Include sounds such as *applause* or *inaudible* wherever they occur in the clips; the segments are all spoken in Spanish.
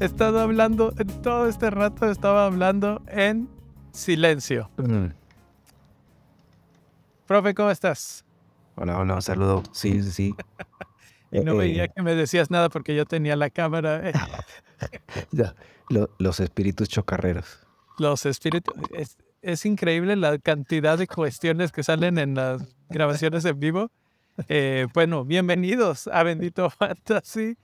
He estado hablando, en todo este rato estaba hablando en silencio. Mm. Profe, ¿cómo estás? Hola, hola, un saludo. Sí, sí, sí. *laughs* Y no Eh, veía que me decías nada porque yo tenía la cámara. eh, *laughs* ya, lo- los espíritus chocarreros. Los espíritus. Es, increíble la cantidad de cuestiones que salen en las grabaciones en vivo. Eh, bueno, bienvenidos a Bendito *laughs* Fantasy.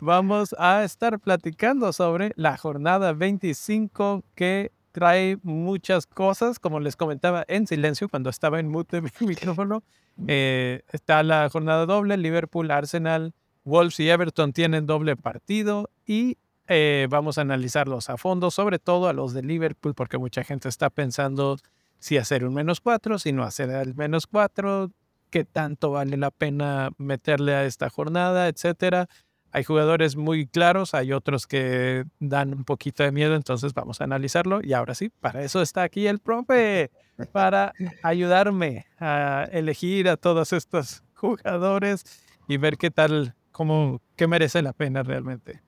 Vamos a estar platicando sobre la jornada 25 que trae muchas cosas, como les comentaba en silencio cuando estaba en mute *laughs* mi micrófono. Eh, está la jornada doble, Liverpool, Arsenal, Wolves y Everton tienen doble partido y eh, vamos a analizarlos a fondo, sobre todo a los de Liverpool, porque mucha gente está pensando si hacer un menos cuatro, si no hacer el menos cuatro, qué tanto vale la pena meterle a esta jornada, etcétera. Hay jugadores muy claros, hay otros que dan un poquito de miedo, entonces vamos a analizarlo. Y ahora sí, para eso está aquí el profe, para ayudarme a elegir a todos estos jugadores y ver qué tal, cómo, qué merece la pena realmente.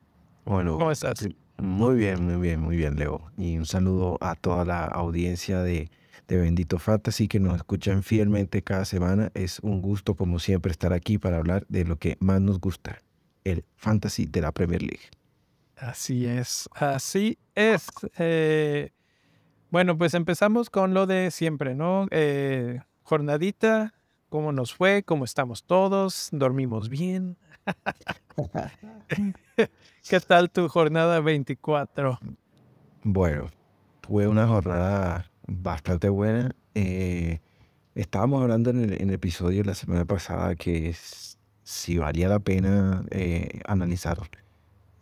Bueno, ¿Cómo estás? Muy bien, muy bien, muy bien, Leo. Y un saludo a toda la audiencia de, de Bendito Fantasy que nos escuchan fielmente cada semana. Es un gusto, como siempre, estar aquí para hablar de lo que más nos gusta, el Fantasy de la Premier League. Así es, así es. Eh, bueno, pues empezamos con lo de siempre, ¿no? Eh, jornadita, ¿cómo nos fue? ¿Cómo estamos todos? ¿Dormimos bien? *laughs* *laughs* ¿Qué tal tu jornada 24? Bueno, fue una jornada bastante buena. Eh, estábamos hablando en el, en el episodio la semana pasada que es- si valía la pena eh, analizar,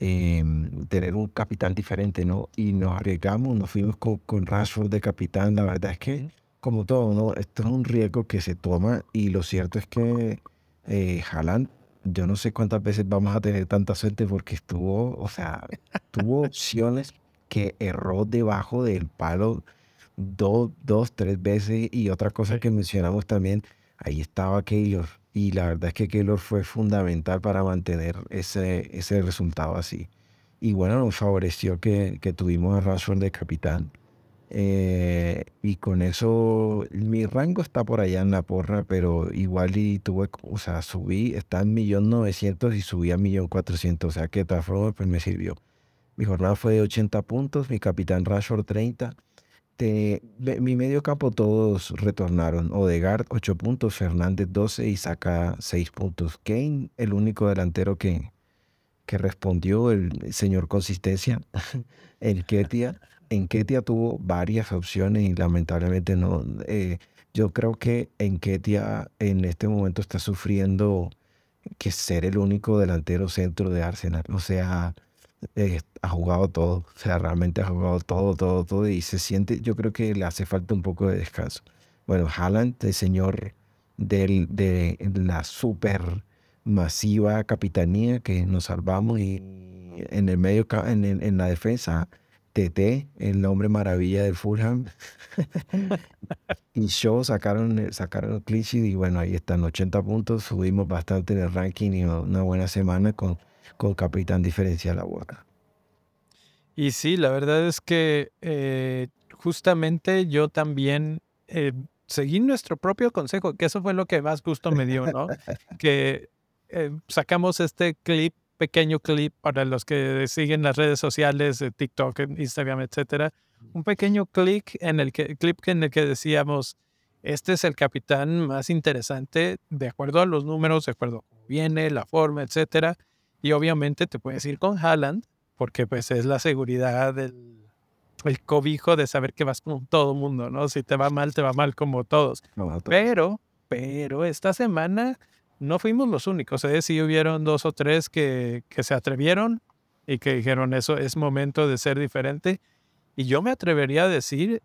eh, tener un capitán diferente, ¿no? Y nos arriesgamos, nos fuimos con, con Rashford de capitán. La verdad es que, como todo, ¿no? Esto es un riesgo que se toma y lo cierto es que eh, Haaland, yo no sé cuántas veces vamos a tener tanta suerte porque estuvo, o sea, tuvo opciones que erró debajo del palo dos, dos, tres veces. Y otra cosa que mencionamos también, ahí estaba Keylor. Y la verdad es que Keylor fue fundamental para mantener ese, ese resultado así. Y bueno, nos favoreció que, que tuvimos a Rashford de capitán. Eh, y con eso, mi rango está por allá en la porra, pero igual y tuve, o sea, subí, está en millón novecientos y subí a millón cuatrocientos, o sea que de formas pues me sirvió. Mi jornada fue de 80 puntos, mi capitán Rashford 30. Te- mi medio campo todos retornaron. Odegaard 8 puntos, Fernández 12 y saca 6 puntos. Kane, el único delantero que, que respondió, el señor consistencia, *laughs* el Ketia. En Ketia tuvo varias opciones y lamentablemente no. eh, yo creo que en Ketia en este momento está sufriendo que ser el único delantero centro de Arsenal. O sea, eh, ha jugado todo, o sea, realmente ha jugado todo, todo, todo y se siente, yo creo que le hace falta un poco de descanso. Bueno, Haaland, el señor de la super masiva capitanía que nos salvamos y en el medio, en la defensa, TT, el hombre maravilla del Fulham, y Shaw sacaron, el- sacaron el sheet y bueno, ahí están 80 puntos, subimos bastante en el ranking y una buena semana con, con capitán diferencial a boca. Y sí, la verdad es que eh, justamente yo también eh, seguí nuestro propio consejo, que eso fue lo que más gusto me dio, ¿no? *laughs* que eh, sacamos este clip, pequeño clip para los que siguen las redes sociales, TikTok, Instagram, etcétera, un pequeño clip en el que clip en el que decíamos este es el capitán más interesante de acuerdo a los números, de acuerdo a cómo viene, la forma, etcétera. Y obviamente te puedes ir con Haaland, porque pues es la seguridad del el cobijo de saber que vas con todo mundo, ¿no? Si te va mal, te va mal como todos. Pero, pero esta semana no fuimos los únicos, ¿eh? Sí hubieron dos o tres que, que se atrevieron y que dijeron eso es momento de ser diferente. Y yo me atrevería a decir,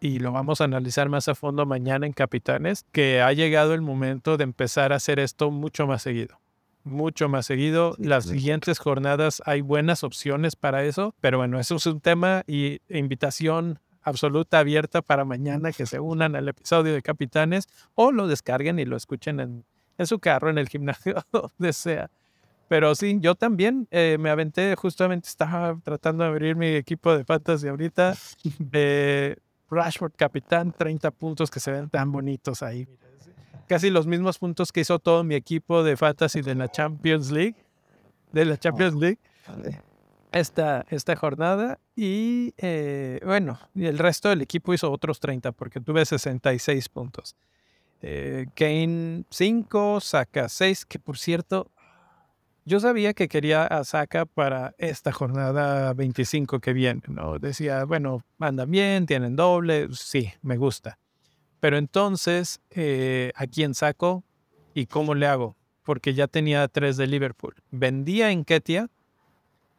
y lo vamos a analizar más a fondo mañana en Capitanes, que ha llegado el momento de empezar a hacer esto mucho más seguido. mucho más seguido. Las siguientes jornadas hay buenas opciones para eso, pero bueno, eso es un tema y invitación absoluta abierta para mañana que se unan al episodio de Capitanes o lo descarguen y lo escuchen en, en su carro, en el gimnasio, *laughs* donde sea. Pero sí, yo también eh, me aventé, justamente estaba tratando de abrir mi equipo de fantasy ahorita. Eh, Rashford capitán, 30 puntos que se ven tan bonitos ahí. Casi los mismos puntos que hizo todo mi equipo de fantasy de la Champions League. De la Champions League. Esta, esta jornada. Y eh, bueno, y el resto del equipo hizo otros 30 porque tuve 66 puntos. Kane 5, saca 6, que por cierto, yo sabía que quería a Saka para esta jornada 25 que viene, ¿no? Decía, bueno, andan bien, tienen doble, sí, me gusta. Pero entonces, eh, ¿a quién saco y cómo le hago? Porque ya tenía tres de Liverpool. Vendía en Ketia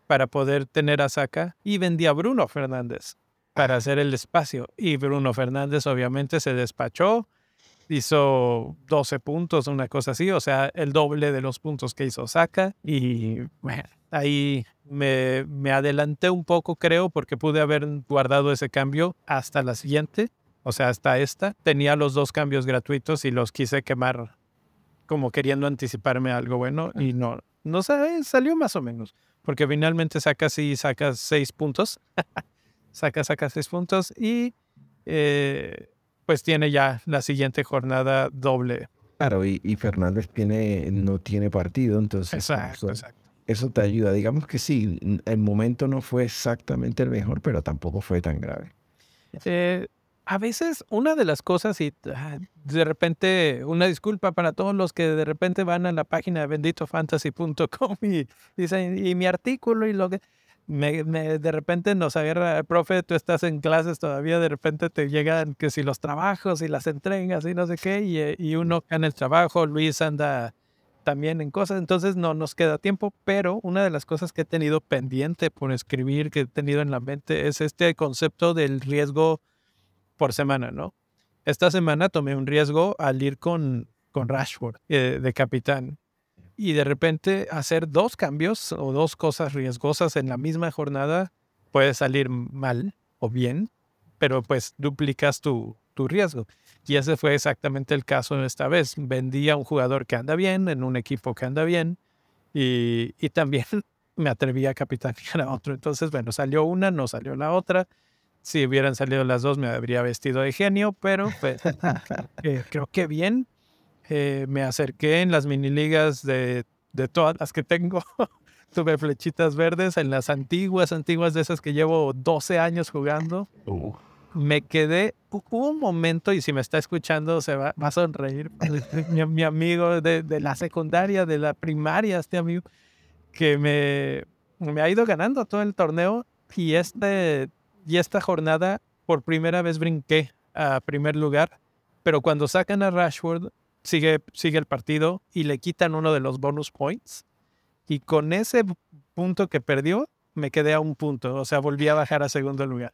para poder tener a Saka y vendía a Bruno Fernández para hacer el espacio. Y Bruno Fernández obviamente se despachó hizo 12 puntos, una cosa así, o sea, el doble de los puntos que hizo Saka. Y bueno, ahí me, me adelanté un poco, creo, porque pude haber guardado ese cambio hasta la siguiente, o sea, hasta esta. Tenía los dos cambios gratuitos y los quise quemar como queriendo anticiparme algo bueno y no, no sé, salió más o menos, porque finalmente saca sí, saca seis puntos, *laughs* saca, saca seis puntos y eh, pues tiene ya la siguiente jornada doble. Claro, y, Fernández tiene, no tiene partido, entonces exacto, eso, eso, te ayuda. Digamos que sí, el momento no fue exactamente el mejor, pero tampoco fue tan grave. Eh, a veces una de las cosas, y ah, de repente, una disculpa para todos los que de repente van a la página de benditofantasy.com y dicen, y mi artículo y lo que me, de repente nos agarra, profe, tú estás en clases todavía, de repente te llegan que si los trabajos y las entregas y no sé qué, y, eh, y uno en el trabajo, Luis anda también en cosas, entonces no nos queda tiempo, pero una de las cosas que he tenido pendiente por escribir, que he tenido en la mente, es este concepto del riesgo por semana, ¿no? Esta semana tomé un riesgo al ir con, con Rashford eh, de capitán y de repente hacer dos cambios o dos cosas riesgosas en la misma jornada puede salir mal o bien, pero pues duplicas tu, tu riesgo. Y ese fue exactamente el caso esta vez. Vendí a un jugador que anda bien, en un equipo que anda bien, y, y también *laughs* me atreví a capitanear a otro. Entonces, bueno, salió una, no salió la otra. Si hubieran salido las dos, me habría vestido de genio, pero pues, *laughs* eh, creo que bien. Eh, me acerqué en las mini ligas de, de todas las que tengo. *laughs* Tuve flechitas verdes en las antiguas, antiguas de esas que llevo 12 años jugando. Uh. Me quedé, hubo un momento, y si me está escuchando se va, va a sonreír, *laughs* mi, mi, amigo de, de, la secundaria, de la primaria, este amigo, que me, me ha ido ganando todo el torneo y, este, y esta jornada por primera vez brinqué a primer lugar, pero cuando sacan a Rashford sigue, sigue el partido y le quitan uno de los bonus points. Y con ese punto que perdió, me quedé a un punto. O sea, volví a bajar a segundo lugar.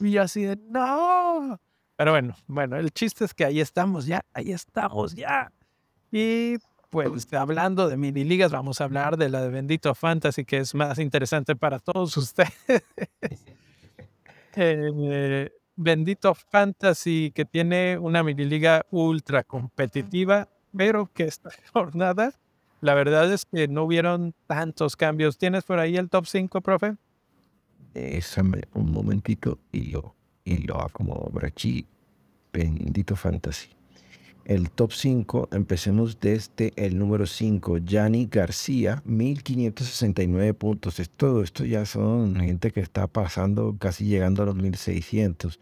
Y así de, no. Pero bueno, bueno, el chiste es que ahí estamos ya, ahí estamos ya. Y pues hablando de mini ligas, vamos a hablar de la de Bendito Fantasy, que es más interesante para todos *laughs* ustedes. eh, bendito fantasy que tiene una mini liga ultra competitiva, pero que esta *laughs* jornada, la verdad es que no hubieron tantos cambios. ¿Tienes por ahí el top 5, profe? Déjame un momentito y lo, y lo acomodo por aquí. Bendito fantasy. El top 5, empecemos desde el número 5, Yanni García, 1569 puntos. Es todo esto ya son gente que está pasando, casi llegando a los 1600.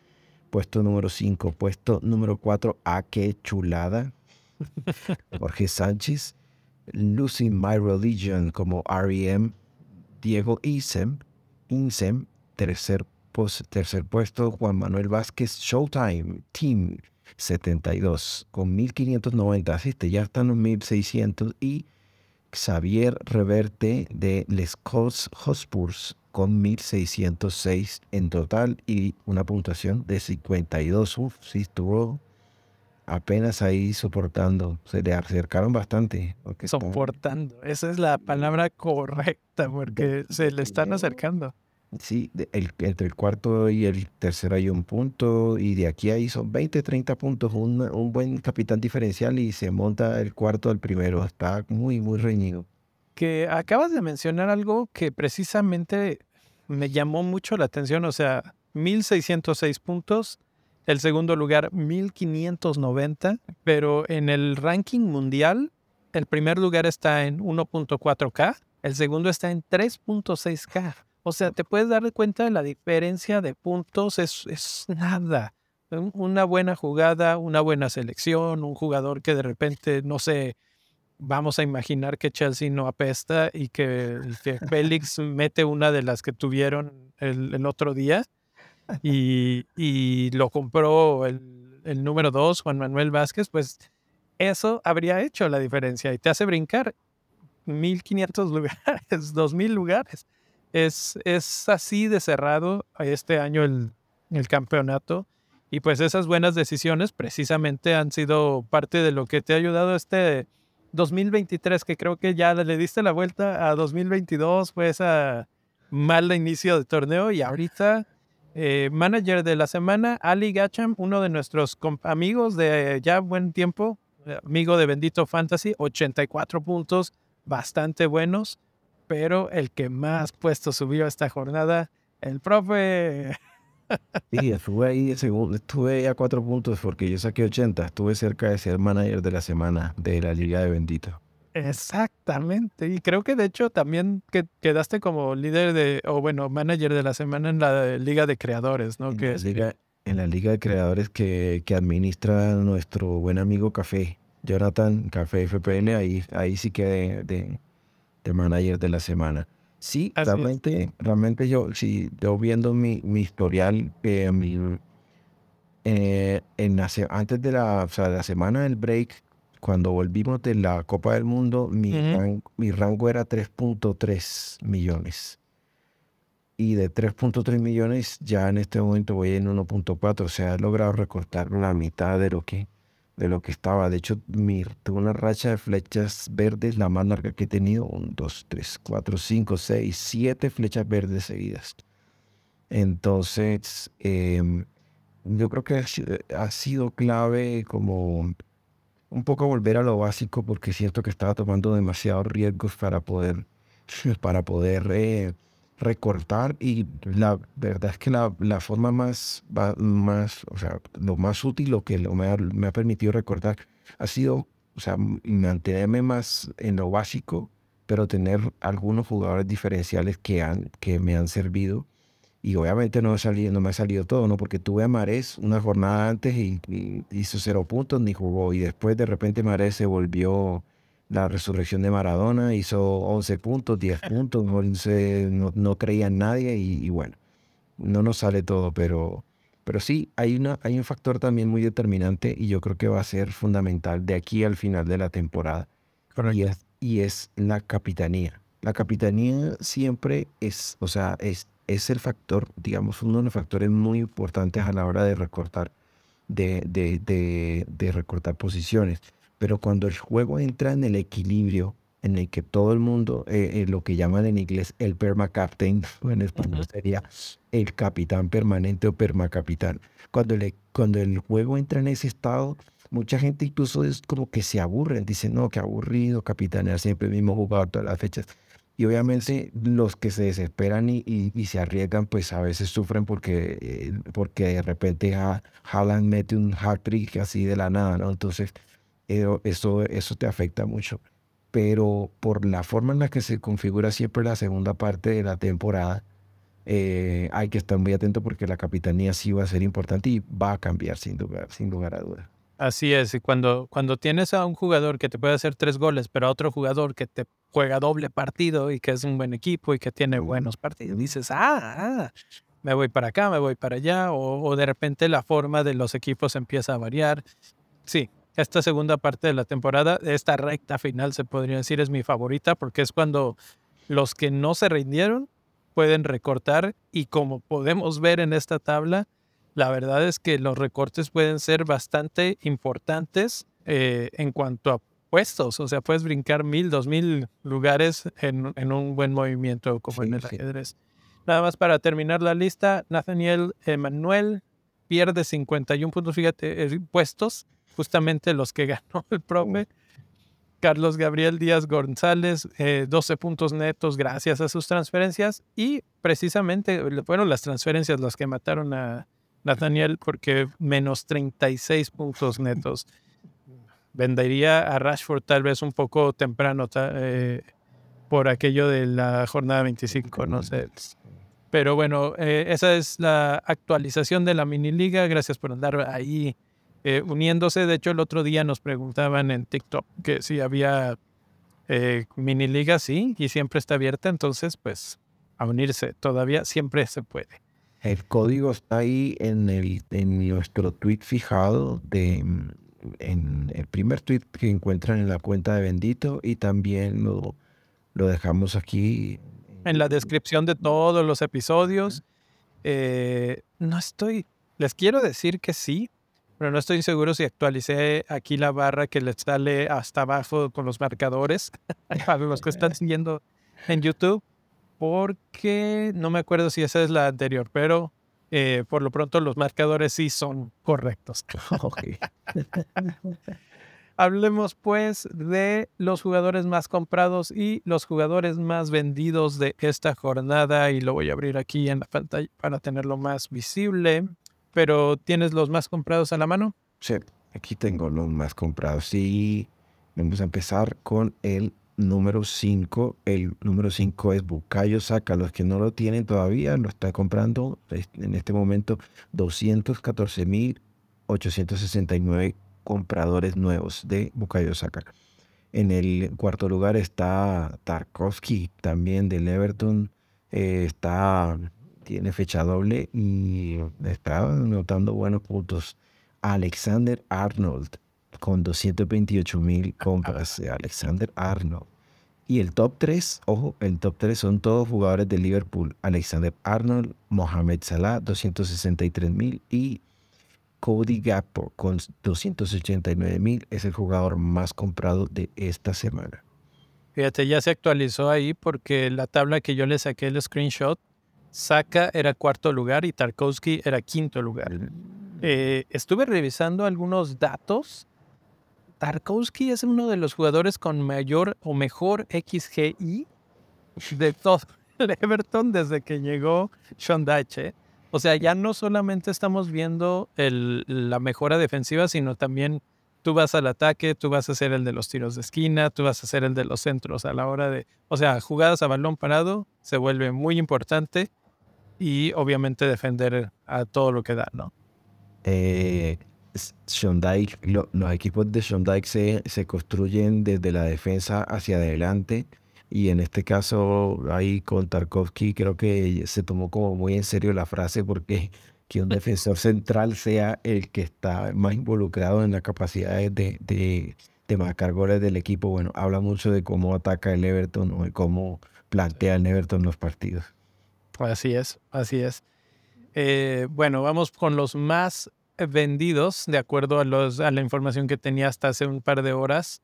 Puesto número 5, puesto número 4, A, ah, qué chulada. *laughs* Jorge Sánchez, Losing My Religion como REM, Diego Isem, Insem, tercer, tercer puesto, Juan Manuel Vázquez, Showtime, Team 72 con 1590, asiste, ya están los 1600 y Xavier Reverte de Les Cots Hospurs con 1606 en total y una puntuación de 52. Uf, sí estuvo apenas ahí soportando. Se le acercaron bastante. Soportando. Esa es la palabra correcta porque se le están acercando. Sí, entre el cuarto y el tercero hay un punto y de aquí ahí son 20, 30 puntos, un, un buen capitán diferencial y se monta el cuarto al primero. Está muy, muy reñido. Que acabas de mencionar algo que precisamente me llamó mucho la atención, o sea, 1606 puntos, el segundo lugar 1590, pero en el ranking mundial el primer lugar está en 1.4K, el segundo está en 3.6K. O sea, te puedes dar cuenta de la diferencia de puntos, es, es nada. Una buena jugada, una buena selección, un jugador que de repente, no sé, vamos a imaginar que Chelsea no apesta y que, Félix *laughs* mete una de las que tuvieron el, otro día *laughs* y, y lo compró el, el número dos, Juan Manuel Vázquez, pues eso habría hecho la diferencia y te hace brincar 1.500 *laughs* lugares, 2.000 lugares es, es así de cerrado este año el, el campeonato. Y pues esas buenas decisiones precisamente han sido parte de lo que te ha ayudado este 2023, que creo que ya le diste la vuelta a 2022, fue esa mal inicio de torneo y ahorita eh, manager de la semana, Ali Gacham, uno de nuestros amigos de ya buen tiempo, eh, amigo de Bendito Fantasy, 84 puntos, bastante buenos pero el que más puesto subió esta jornada, el profe. *laughs* Sí, estuve ahí, estuve a cuatro puntos porque yo saqué 80. Estuve cerca de ser manager de la semana de la Liga de Bendito. Exactamente. Y creo que de hecho también que quedaste como líder de, o bueno, manager de la semana en la Liga de Creadores, ¿no? En, que la, liga, en la Liga de Creadores que, que administra nuestro buen amigo Café, Jonathan Café FPL, ahí, ahí sí que de de manager de la semana. Sí, realmente, realmente yo, si yo viendo mi, mi historial, eh, eh, en antes de la, la semana del break, cuando volvimos de la Copa del Mundo, mi, mi rango era 3.3 millones. Y de 3.3 millones, ya en este momento voy en 1.4. O sea, he logrado recortar la mitad de lo que de lo que estaba. De hecho, mi, tuve una racha de flechas verdes, la más larga que he tenido. Un, dos, tres, cuatro, cinco, seis, siete flechas verdes seguidas. Entonces, em, yo creo que ha sido clave como un poco volver a lo básico porque siento que estaba tomando demasiados riesgos para poder, *laughs* para poder eh, recortar y la verdad es que la, la forma más, más, o sea, lo más útil, lo que me, ha, me ha permitido recortar ha sido, o sea, mantenerme más en lo básico, pero tener algunos jugadores diferenciales que, han, que me han servido. Y obviamente no, salido, no me ha salido todo, ¿no? Porque tuve a Marés una jornada antes y, y hizo cero puntos ni jugó. Y después de repente Marés se volvió la resurrección de Maradona, hizo 11 puntos, 10 *laughs* puntos, no, no, creía en nadie y, bueno, no nos sale todo, pero, pero sí, hay, una, hay un factor también muy determinante y yo creo que va a ser fundamental de aquí al final de la temporada. Y es, y es la capitanía. La capitanía siempre es, o sea, es, es el factor, digamos, uno de los factores muy importantes a la hora de recortar, de, de, de, de recortar posiciones. Pero cuando el juego entra en el equilibrio, en el que todo el mundo, eh, eh, lo que llaman en inglés el permacaptain, *laughs* o en español sería el capitán permanente o permacapitán. Cuando, le, cuando el juego entra en ese estado, mucha gente incluso es como que se aburren, dicen, no, qué aburrido capitanear siempre el mismo jugador todas las fechas. Y obviamente los que se desesperan y, y, se arriesgan, pues a veces sufren porque, eh, porque de repente Haaland mete un hat-trick así de la nada, ¿no? Entonces eso, eso te afecta mucho. Pero por la forma en la que se configura siempre la segunda parte de la temporada, eh, hay que estar muy atento porque la capitanía sí va a ser importante y va a cambiar sin lugar, sin lugar a duda. Así es, y cuando, cuando tienes a un jugador que te puede hacer tres goles, pero a otro jugador que te juega doble partido y que es un buen equipo y que tiene buenos partidos, dices, ah, ah me voy para acá, me voy para allá, o, o de repente la forma de los equipos empieza a variar. Sí, esta segunda parte de la temporada, esta recta final se podría decir es mi favorita porque es cuando los que no se rindieron pueden recortar y como podemos ver en esta tabla, la verdad es que los recortes pueden ser bastante importantes eh, en cuanto a puestos. O sea, puedes brincar mil, dos mil lugares en, en un buen movimiento como en el ajedrez. Nada más para terminar la lista, Nathaniel Emanuel pierde 51 puntos, fíjate, eh, puestos, justamente los que ganó el profe. Carlos Gabriel Díaz González, 12 eh, puntos netos gracias a sus transferencias. Y precisamente fueron las transferencias las que mataron a Nathaniel porque menos 36 puntos netos. Vendería a Rashford tal vez un poco temprano eh, por aquello de la jornada 25, no sé. Pero bueno, eh, esa es la actualización de la mini liga. Gracias por andar ahí eh, uniéndose. De hecho, el otro día nos preguntaban en TikTok que si había eh, mini liga, sí, y siempre está abierta. Entonces, pues, a unirse todavía siempre se puede. El código está ahí en, el, en nuestro tweet fijado de en el primer tweet que encuentran en la cuenta de Bendito y también lo, lo dejamos aquí en la descripción de todos los episodios. Eh, no estoy, les quiero decir que sí, pero no estoy seguro si actualicé aquí la barra que les sale hasta abajo con los marcadores *laughs* para los que están siguiendo en YouTube, porque no me acuerdo si esa es la anterior, pero eh, por lo pronto los marcadores sí son correctos. *laughs* *laughs* Hablemos pues de los jugadores más comprados y los jugadores más vendidos de esta jornada y lo voy a abrir aquí en la pantalla para tenerlo más visible. Pero ¿tienes los más comprados a la mano? Sí, aquí tengo los más comprados y vamos a empezar con el número 5. El número 5 es Bukayo Saka. Los que no lo tienen todavía lo está comprando en este momento 214.869 compradores nuevos de Bukayo Saka. En el cuarto lugar está Tarkovsky, también del Everton. Eh, está, tiene fecha doble y está anotando buenos puntos. Alexander Arnold, con 228 mil compras. Alexander Arnold. Y el top 3, ojo, el top 3 son todos jugadores de Liverpool. Alexander Arnold, Mohamed Salah, 263 mil y Cody Gappo con 289 mil es el jugador más comprado de esta semana. Fíjate, ya se actualizó ahí porque la tabla que yo le saqué el screenshot, Saka era cuarto lugar y Tarkovsky era quinto lugar. Eh, estuve revisando algunos datos. Tarkovsky es uno de los jugadores con mayor o mejor XGI de todo el Everton desde que llegó Sean Dyche. O sea, ya no solamente estamos viendo la mejora defensiva, sino también tú vas al ataque, tú vas a ser el de los tiros de esquina, tú vas a ser el de los centros a la hora de, o sea, jugadas a balón parado se vuelve muy importante y obviamente defender a todo lo que da, ¿no? Eh, los equipos de Shondike se, se construyen desde la defensa hacia adelante y en este caso, ahí con Tarkovsky, creo que se tomó como muy en serio la frase porque *laughs* que un defensor central sea el que está más involucrado en la capacidad de, de, marcar goles del equipo. Bueno, habla mucho de cómo ataca el Everton o de cómo plantea el Everton los partidos. Así es, así es. Eh, bueno, vamos con los más vendidos, de acuerdo a, los, la información que tenía hasta hace un par de horas.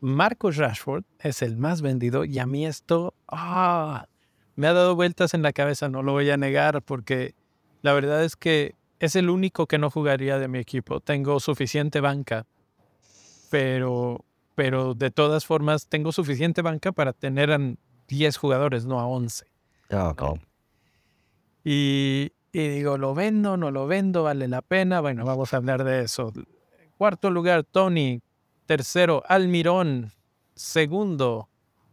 Marcus Rashford es el más vendido y a mí esto ah, me ha dado vueltas en la cabeza, no lo voy a negar, porque la verdad es que es el único que no jugaría de mi equipo. Tengo suficiente banca, pero, pero de todas formas tengo suficiente banca para tener a 10 jugadores, no a 11. Ah, y, digo, ¿lo vendo? ¿No lo vendo? ¿Vale la pena? Bueno, vamos a hablar de eso. Cuarto lugar, Tony, Tercero, Almirón. Segundo,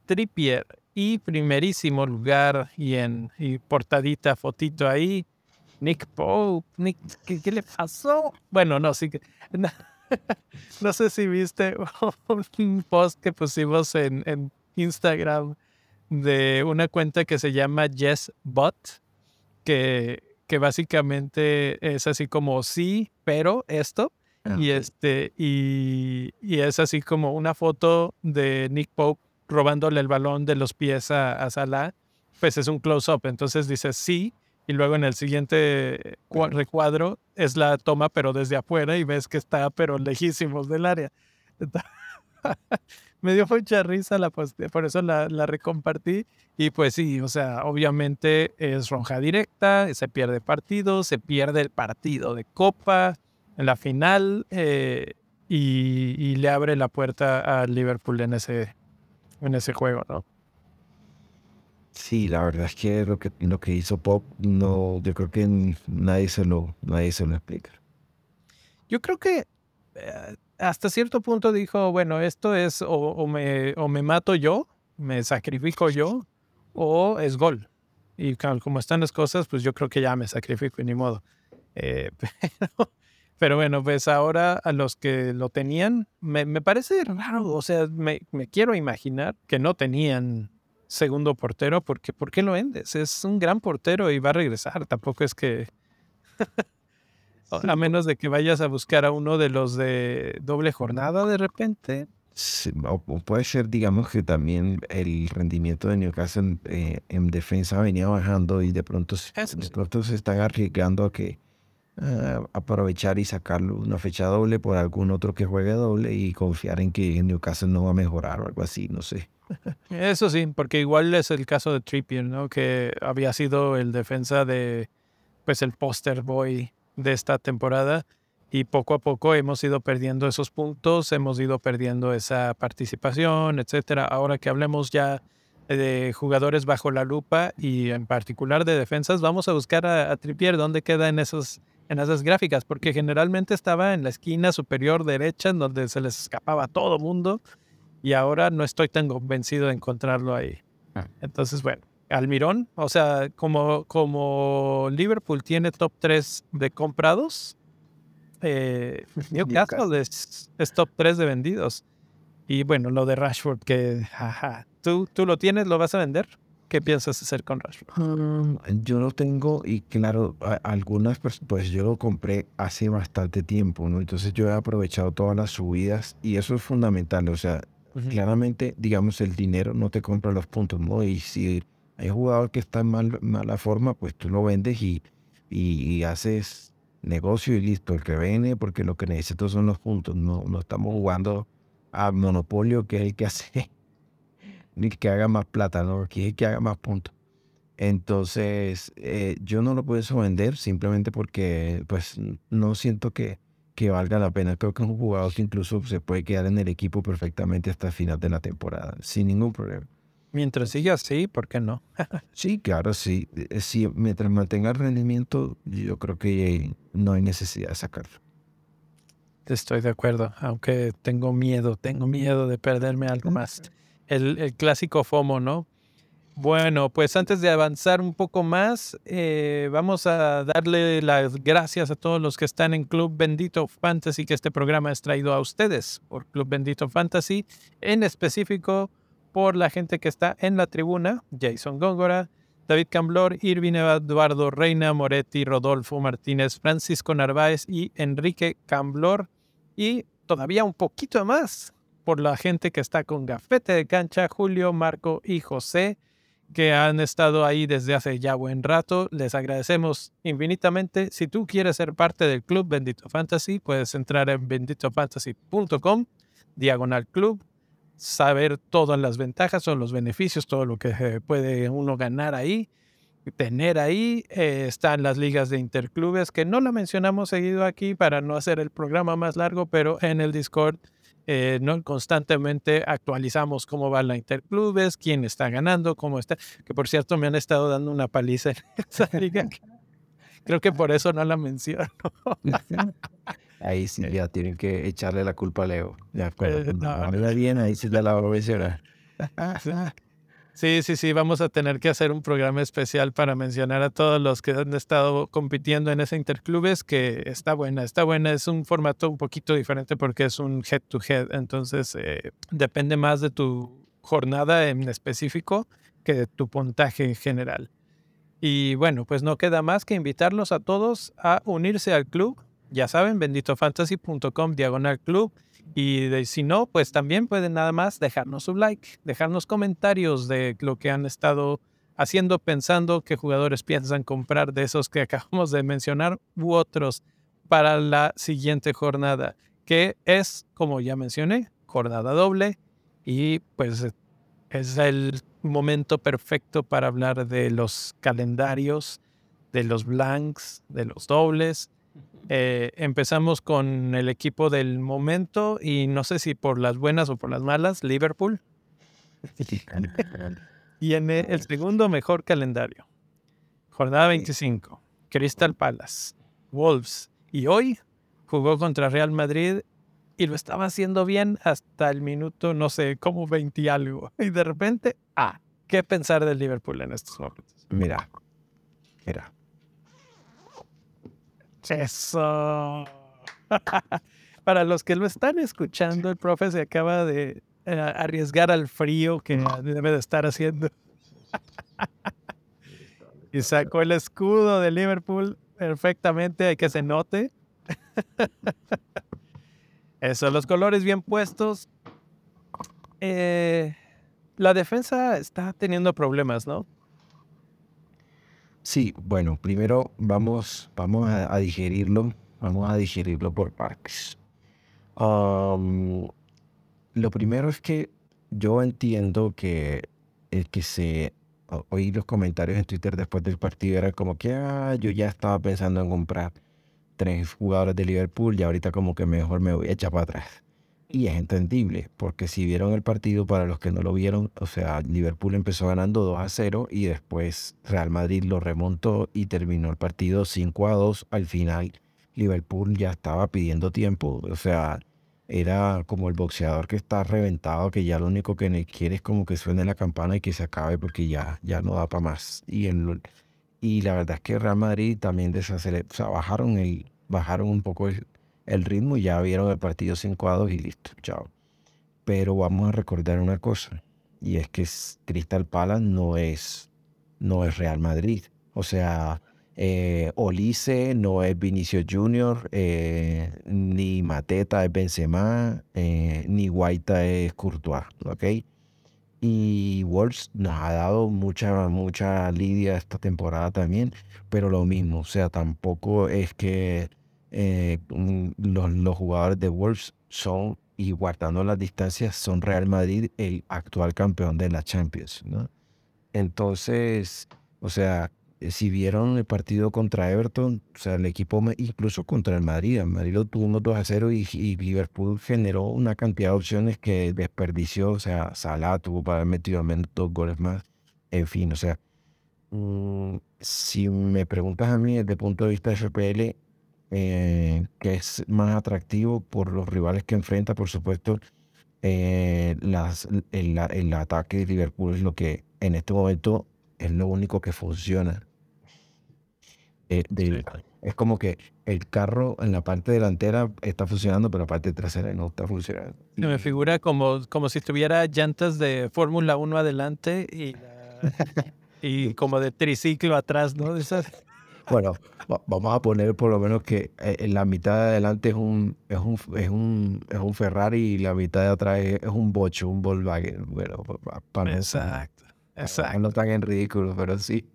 Trippier. Y primerísimo lugar y en portadita, fotito ahí, Nick Pope. Nick, ¿qué, le pasó? Bueno, no, sí que... No, *laughs* sé si viste *laughs* un post que pusimos en, en Instagram de una cuenta que se llama YesBot, que, que básicamente es así como sí, pero esto. Ah, y este, y, es así como una foto de Nick Pope robándole el balón de los pies a, a Salah, pues es un close-up. Entonces dice sí, y luego en el siguiente recuadro es la toma pero desde afuera y ves que está pero lejísimos del área. *laughs* me dio mucha risa, la por eso la, la, recompartí. Y pues sí, o sea, obviamente es roja directa, se pierde partido, se pierde el partido de Copa en la final eh, y, y, le abre la puerta al Liverpool en ese, en ese juego, ¿no? Sí, la verdad es que lo que, lo que hizo Pop, no, yo creo que nadie se lo, nadie se lo explica. Yo creo que eh, hasta cierto punto dijo, bueno, esto es o, me, o me mato yo, me sacrifico yo, o es gol. Y como están las cosas, pues yo creo que ya me sacrifico ni modo. Eh, *laughs* pero, bueno, pues ahora a los que lo tenían, me, me parece raro, o sea, me, me, quiero imaginar que no tenían segundo portero, porque ¿por qué lo vendes? Es un gran portero y va a regresar, tampoco es que... a menos de que vayas a buscar a uno de los de doble jornada de repente. o puede ser, digamos, que también el rendimiento de Newcastle eh, en defensa venía bajando y de pronto, de pronto se están arriesgando a que aprovechar y sacarlo una fecha doble por algún otro que juegue doble y confiar en que Newcastle no va a mejorar o algo así, no sé. *laughs* Eso sí, porque igual es el caso de Trippier, ¿no? Que había sido el defensa de, pues, el poster boy de esta temporada y poco a poco hemos ido perdiendo esos puntos, hemos ido perdiendo esa participación, etcétera. Ahora que hablemos ya de jugadores bajo la lupa y en particular de defensas, vamos a buscar a, Trippier dónde queda en esos en esas gráficas, porque generalmente estaba en la esquina superior derecha en donde se les escapaba a todo mundo y ahora no estoy tan convencido de encontrarlo ahí. Ah. Entonces, bueno, Almirón, o sea, como, como Liverpool tiene top 3 de comprados, eh, *laughs* Newcastle es, es, top 3 de vendidos. Y bueno, lo de Rashford, que ¿tú, tú lo tienes, lo vas a vender. ¿Qué piensas hacer con Rashford? Um, yo lo tengo y claro, algunas pues yo lo compré hace bastante tiempo, ¿no? Entonces yo he aprovechado todas las subidas y eso es fundamental, o sea, claramente, digamos, el dinero no te compra los puntos, ¿no? Y si hay jugador que está en mal, mala forma, pues tú lo vendes y, haces negocio y listo, el que viene, porque lo que necesito son los puntos. No, estamos jugando a monopolio, que es el que hace, *laughs* ni que haga más plata, ¿no? Que es el que haga más puntos. Entonces, eh, yo no lo puedo vender simplemente porque, pues, no siento que, que valga la pena. Creo que es un jugador que incluso se puede quedar en el equipo perfectamente hasta el final de la temporada, sin ningún problema. Mientras siga así, ¿por qué no? *laughs* sí, claro, sí. Eh, sí. Mientras mantenga el rendimiento, yo creo que no hay necesidad de sacarlo. Estoy de acuerdo, aunque tengo miedo, tengo miedo de perderme algo más. El, clásico FOMO, ¿no? Bueno, pues antes de avanzar un poco más, eh, vamos a darle las gracias a todos los que están en Club Bendito Fantasy, que este programa es traído a ustedes por Club Bendito Fantasy, en específico por la gente que está en la tribuna, Jason Góngora, David Camblor, Irvine Eduardo Reina, Moretti, Rodolfo Martínez, Francisco Narváez y Enrique Camblor. Y todavía un poquito más por la gente que está con Gafete de Cancha, Julio, Marco y José, que han estado ahí desde hace ya buen rato. Les agradecemos infinitamente. Si tú quieres ser parte del club Bendito Fantasy, puedes entrar en benditofantasy.com, diagonal club, saber todas las ventajas o los beneficios, todo lo que puede uno ganar ahí, tener ahí. Eh, están las ligas de interclubes, que no la mencionamos seguido aquí para no hacer el programa más largo, pero en el Discord eh, ¿no? constantemente actualizamos cómo va la interclubes, quién está ganando, cómo está. Que por cierto me han estado dando una paliza en *laughs* esa liga. *laughs* Creo que por eso no la menciono. *laughs* Ahí sí ya tienen que echarle la culpa a Leo. De acuerdo. Eh, no, bien, ahí sí la va a mencionar. *laughs* Sí, sí, sí, vamos a tener que hacer un programa especial para mencionar a todos los que han estado compitiendo en ese interclubes, que está buena, está buena, es un formato un poquito diferente porque es un head to head, entonces eh, depende más de tu jornada en específico que de tu puntaje general. Y bueno, pues no queda más que invitarlos a todos a unirse al club ya saben, benditofantasy.com diagonal club. Y si no, pues también pueden nada más dejarnos un like, dejarnos comentarios de lo que han estado haciendo pensando qué jugadores piensan comprar de esos que *laughs* acabamos de mencionar u otros para la siguiente jornada, que es, como ya mencioné, jornada doble y pues es el momento perfecto para hablar de los calendarios, de los blanks, de los dobles. Eh, empezamos con el equipo del momento y no sé si por las buenas o por las malas, Liverpool. *laughs* y en el segundo mejor calendario, jornada 25, Crystal Palace, Wolves. Y hoy jugó contra Real Madrid y lo estaba haciendo bien hasta el minuto, no sé, como 20 y algo. Y de repente, ah, ¿qué pensar del Liverpool en estos momentos? Mira, mira. Eso. *laughs* Para los que lo están escuchando, el profe se acaba de eh, arriesgar al frío que debe de estar haciendo. *laughs* y sacó el escudo de Liverpool perfectamente, hay que se note. *laughs* Eso, los colores bien puestos. Eh, la defensa está teniendo problemas, ¿no? Sí, bueno, primero vamos, vamos a, digerirlo, vamos a digerirlo por partes. lo primero es que yo entiendo que el que se oí los comentarios en Twitter después del partido era como que ah, yo ya estaba pensando en comprar tres jugadores de Liverpool y ahorita como que mejor me voy a echar para atrás. Y es entendible, porque si vieron el partido, para los que no lo vieron, o sea, Liverpool empezó ganando 2 a 0 y después Real Madrid lo remontó y terminó el partido 5 a 2. Al final, Liverpool ya estaba pidiendo tiempo, o sea, era como el boxeador que está reventado, que ya lo único que quiere es como que suene la campana y que se acabe porque ya, ya no da para más. Y, en, y la verdad es que Real Madrid también desaceleró, o sea, bajaron, el, bajaron un poco el, ritmo y ya vieron el partido 5 a 2 y listo, chao. Pero vamos a recordar una cosa, y es que Crystal Palace no es, no es Real Madrid. O sea, eh, Olice no es Vinicio Junior, eh, ni Mateta es Benzema, eh, ni Guaita es Courtois, ¿ok? Y Wolves nos ha dado mucha, mucha lidia esta temporada también, pero lo mismo, o sea, tampoco es que eh, los, los, jugadores de Wolves son, y guardando las distancias, son Real Madrid el actual campeón de la Champions, ¿no? Entonces, o sea, si vieron el partido contra Everton, o sea, el equipo, incluso contra el Madrid, el Madrid lo tuvo unos 2 a 0 y, Liverpool generó una cantidad de opciones que desperdició, o sea, Salah tuvo para haber metido al menos dos goles más, en fin, o sea, mm, si me preguntas a mí desde el punto de vista de FPL, eh, que es más atractivo por los rivales que enfrenta, por supuesto, eh, las, el, el ataque de Liverpool es lo que en este momento es lo único que funciona. Eh, es como que el carro en la parte delantera está funcionando, pero la parte trasera no está funcionando. me figura como, como si tuviera llantas de Fórmula 1 adelante y, y *laughs* como de triciclo atrás, ¿no? Bueno, vamos a poner por lo menos que eh, en la mitad de adelante es un, es un, es un, es un Ferrari y la mitad de atrás es, un Bocho, un Volkswagen. Bueno, para Exacto, exacto. No tan en ridículo, pero sí.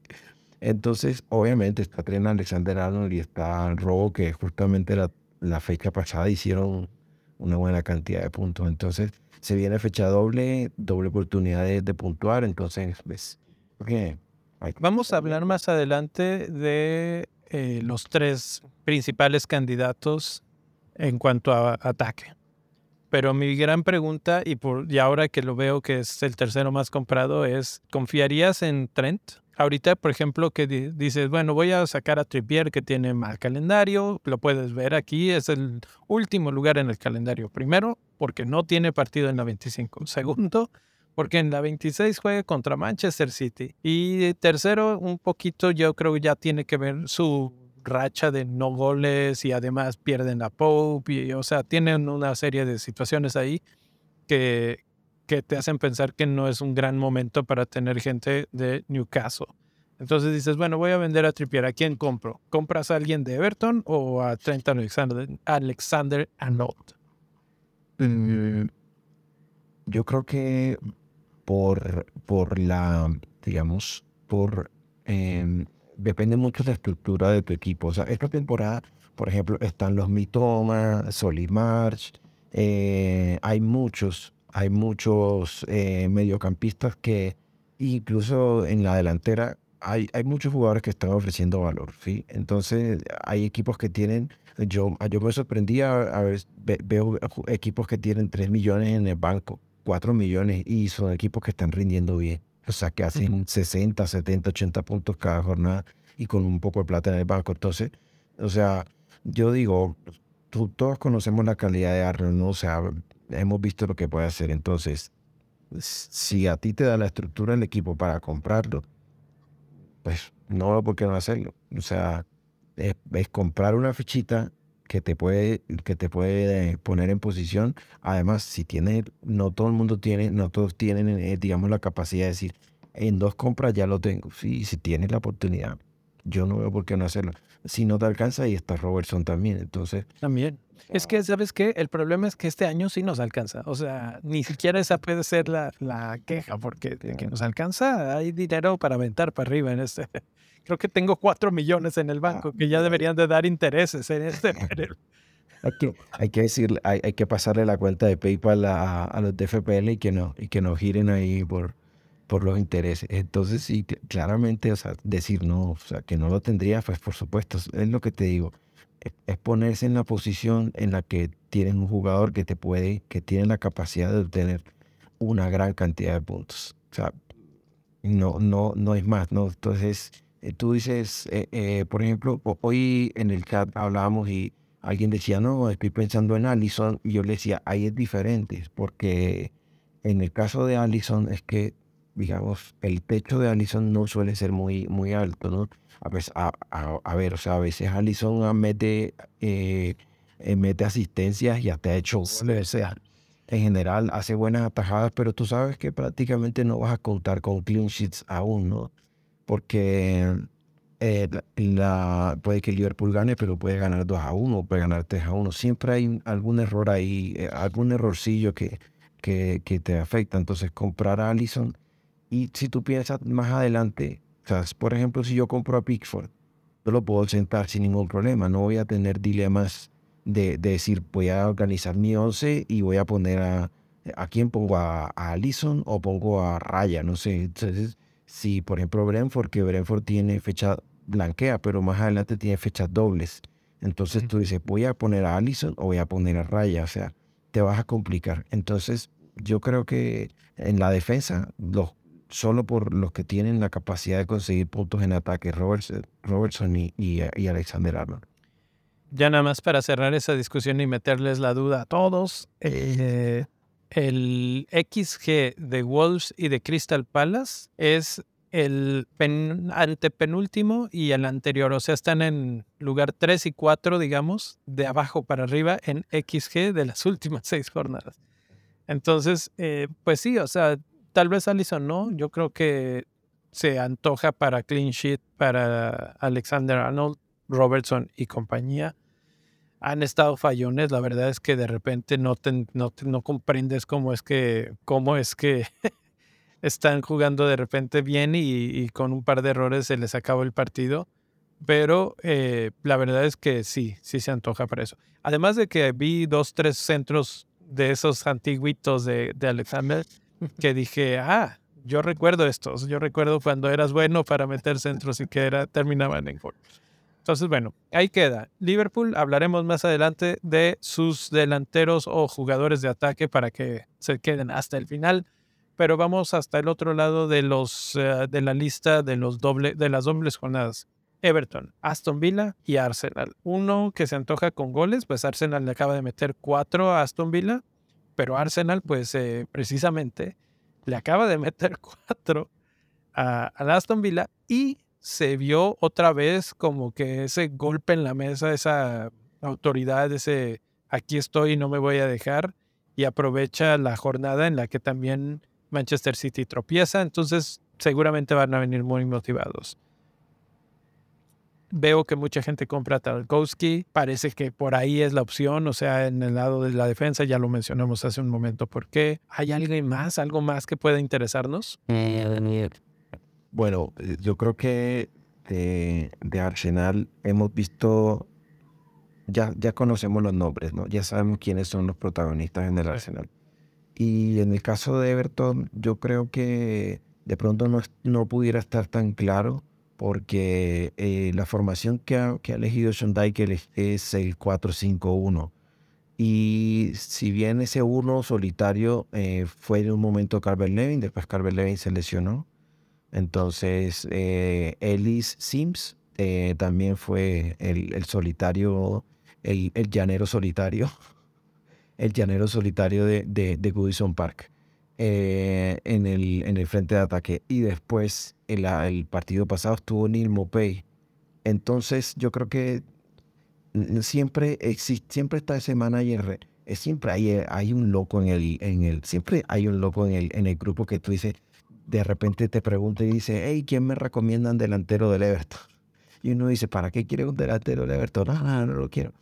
Entonces, obviamente está Tren Alexander Arnold y está Robo, que justamente la, la, fecha pasada hicieron una buena cantidad de puntos. Entonces, se viene fecha doble, doble oportunidad de, puntuar. Entonces, ves, pues, Vamos a hablar más adelante de eh, los tres principales candidatos en cuanto a ataque. Pero mi gran pregunta, y, por, y ahora que lo veo que es el tercero más comprado, es, ¿confiarías en Trent? Ahorita, por ejemplo, que dices, bueno, voy a sacar a Trippier que tiene mal calendario, lo puedes ver aquí, es el último lugar en el calendario. Primero, porque no tiene partido en la 25. Segundo, porque en la 26 juega contra Manchester City. Y tercero, un poquito yo creo que ya tiene que ver su racha de no goles y además pierden a Pope. Y, o sea, tienen una serie de situaciones ahí que, que te hacen pensar que no es un gran momento para tener gente de Newcastle. Entonces dices, bueno, voy a vender a Trippier. ¿A quién compro? ¿Compras a alguien de Everton o a Trent Alexander, Alexander Arnold? Mm, yo creo que por, por la, digamos, por em, depende mucho de la estructura de tu equipo. O sea, esta temporada, por ejemplo, están los Mitoma, Solid March, eh, hay muchos, hay muchos eh, mediocampistas que incluso en la delantera hay, hay muchos jugadores que están ofreciendo valor, ¿sí? Entonces hay equipos que tienen, yo, yo me sorprendía a ver, veo equipos que tienen 3 millones en el banco, 4 millones y son equipos que están rindiendo bien. O sea, que hacen 60, 70, 80 puntos cada jornada y con un poco de plata en el banco. Entonces, o sea, yo digo, tú, todos conocemos la calidad de Arnold, ¿no? O sea, hemos visto lo que puede hacer. Entonces, si a ti te da la estructura del equipo para comprarlo, pues no veo por qué no hacerlo. O sea, es, comprar una fichita que te puede que te puede poner en posición. Además, si tiene, no todo el mundo tiene, no todos tienen, eh, digamos, la capacidad de decir, en dos compras ya lo tengo. Sí, si tienes la oportunidad, yo no veo por qué no hacerlo. Si no te alcanza, ahí está Robertson también. Entonces. También. Es que, ¿sabes qué? El problema es que este año sí nos alcanza. O sea, ni siquiera esa puede ser la, la queja, porque de que nos alcanza, hay dinero para aventar para arriba en este. *laughs* Creo que tengo cuatro millones en el banco que ya deberían de dar intereses en este. *laughs* Hay que, hay que decir, hay, hay, que pasarle la cuenta de PayPal a, a los DFPL y que no, y que nos giren ahí por, por los intereses. Entonces, sí, claramente, o sea, decir no, o sea, que no lo tendría, pues por supuesto, es lo que te digo, es, ponerse en la posición en la que tienes un jugador que te puede, que tiene la capacidad de obtener una gran cantidad de puntos. O sea, no, no, no es más, ¿no? Entonces, eh, tú dices, eh, eh, por ejemplo, hoy en el chat hablábamos y alguien decía, no, estoy pensando en Allison, y yo le decía, ahí es diferente, porque en el caso de Allison es que digamos, el techo de Allison no suele ser muy, muy alto, ¿no? A, veces, a, ver, o sea, a veces Allison mete, eh, eh, mete asistencias y hasta ha hecho o sea, en general hace buenas atajadas, pero tú sabes que prácticamente no vas a contar con clean sheets aún, ¿no? Porque eh, la, puede que Liverpool gane, pero puede ganar 2 a 1, puede ganar 3 a 1. Siempre hay algún error ahí, algún errorcillo que, que, que te afecta. Entonces, comprar a Allison y si tú piensas más adelante, o sea, por ejemplo, si yo compro a Pickford, yo lo puedo sentar sin ningún problema. No voy a tener dilemas de, decir, voy a organizar mi once y voy a poner a, a quién pongo a, a Allison o pongo a Raya, no sé. Entonces, si por ejemplo Brentford, que Brentford tiene fecha blanquea, pero más adelante tiene fechas dobles. Entonces tú dices, voy a poner a Allison o voy a poner a Raya, o sea, te vas a complicar. Entonces, yo creo que en la defensa, los solo por los que tienen la capacidad de conseguir puntos en ataque, Robertson y, y, Alexander Arnold. Ya nada más para cerrar esa discusión y meterles la duda a todos, eh, el XG de Wolves y de Crystal Palace es el antepenúltimo y el anterior, o sea, están en lugar 3 y 4, digamos, de abajo para arriba en XG de las *laughs* últimas seis jornadas. Entonces, eh, pues sí, o sea, tal vez Allison no. Yo creo que se antoja para clean sheet para Alexander Arnold, Robertson y compañía. Han estado fallones. La verdad es que de repente no, no, no comprendes cómo es que, cómo es que *laughs* están jugando de repente bien y, con un par de errores se les acabó el partido. Pero eh, la verdad es que sí, sí se antoja para eso. Además de que vi dos, tres centros de esos antiguitos de Alexander que dije, ah, yo recuerdo estos, yo recuerdo cuando eras bueno para meter centros y que era, terminaban en gol. Entonces, bueno, ahí queda. Liverpool, hablaremos más adelante de sus delanteros o jugadores de ataque para que se queden hasta el final. Pero vamos hasta el otro lado de, los, eh, de la lista de, los doble, de las dobles jornadas. Everton, Aston Villa y Arsenal. Uno que se antoja con goles, pues Arsenal le acaba de meter cuatro a Aston Villa pero Arsenal, pues eh, precisamente le acaba de meter *laughs* cuatro a, Aston Villa y se vio otra vez como que ese golpe en la mesa, esa autoridad, ese aquí estoy y no me voy a dejar y aprovecha la jornada en la que también Manchester City tropieza, entonces seguramente van a venir muy motivados. Veo que mucha gente compra a Tarkowski. Parece que por ahí es la opción. O sea, en el lado de la defensa, ya lo mencionamos hace un momento. ¿Por qué? ¿Hay alguien más, algo más que pueda interesarnos? Bueno, eh, yo creo que de, de Arsenal hemos visto, ya, ya conocemos los nombres, ¿no? Ya sabemos quiénes son los protagonistas en el Arsenal. Y en el caso de Everton, yo creo que de pronto no, no pudiera estar tan claro porque eh, la formación que ha, que ha elegido Sean es el 4-5-1. Y si bien ese uno solitario eh, fue en un momento Carver Levin, después Carver Levin se lesionó. Entonces, eh, Ellis Sims también fue el, solitario, el, llanero solitario, *laughs* el llanero solitario de, de, de Goodison Park. Eh, en, el, en el frente de ataque. Y después, el, el partido pasado estuvo Neil Mopey. Entonces, yo creo que siempre, existe, siempre está ese manager. Siempre hay, eh, hay un loco en el, en el, siempre hay un loco en el, en el grupo que tú dices, de repente te pregunta y dice, hey, ¿quién me recomiendan delantero del Everton? *laughs* Y uno dice, ¿para qué quiere un delantero del Everton? No, no lo quiero.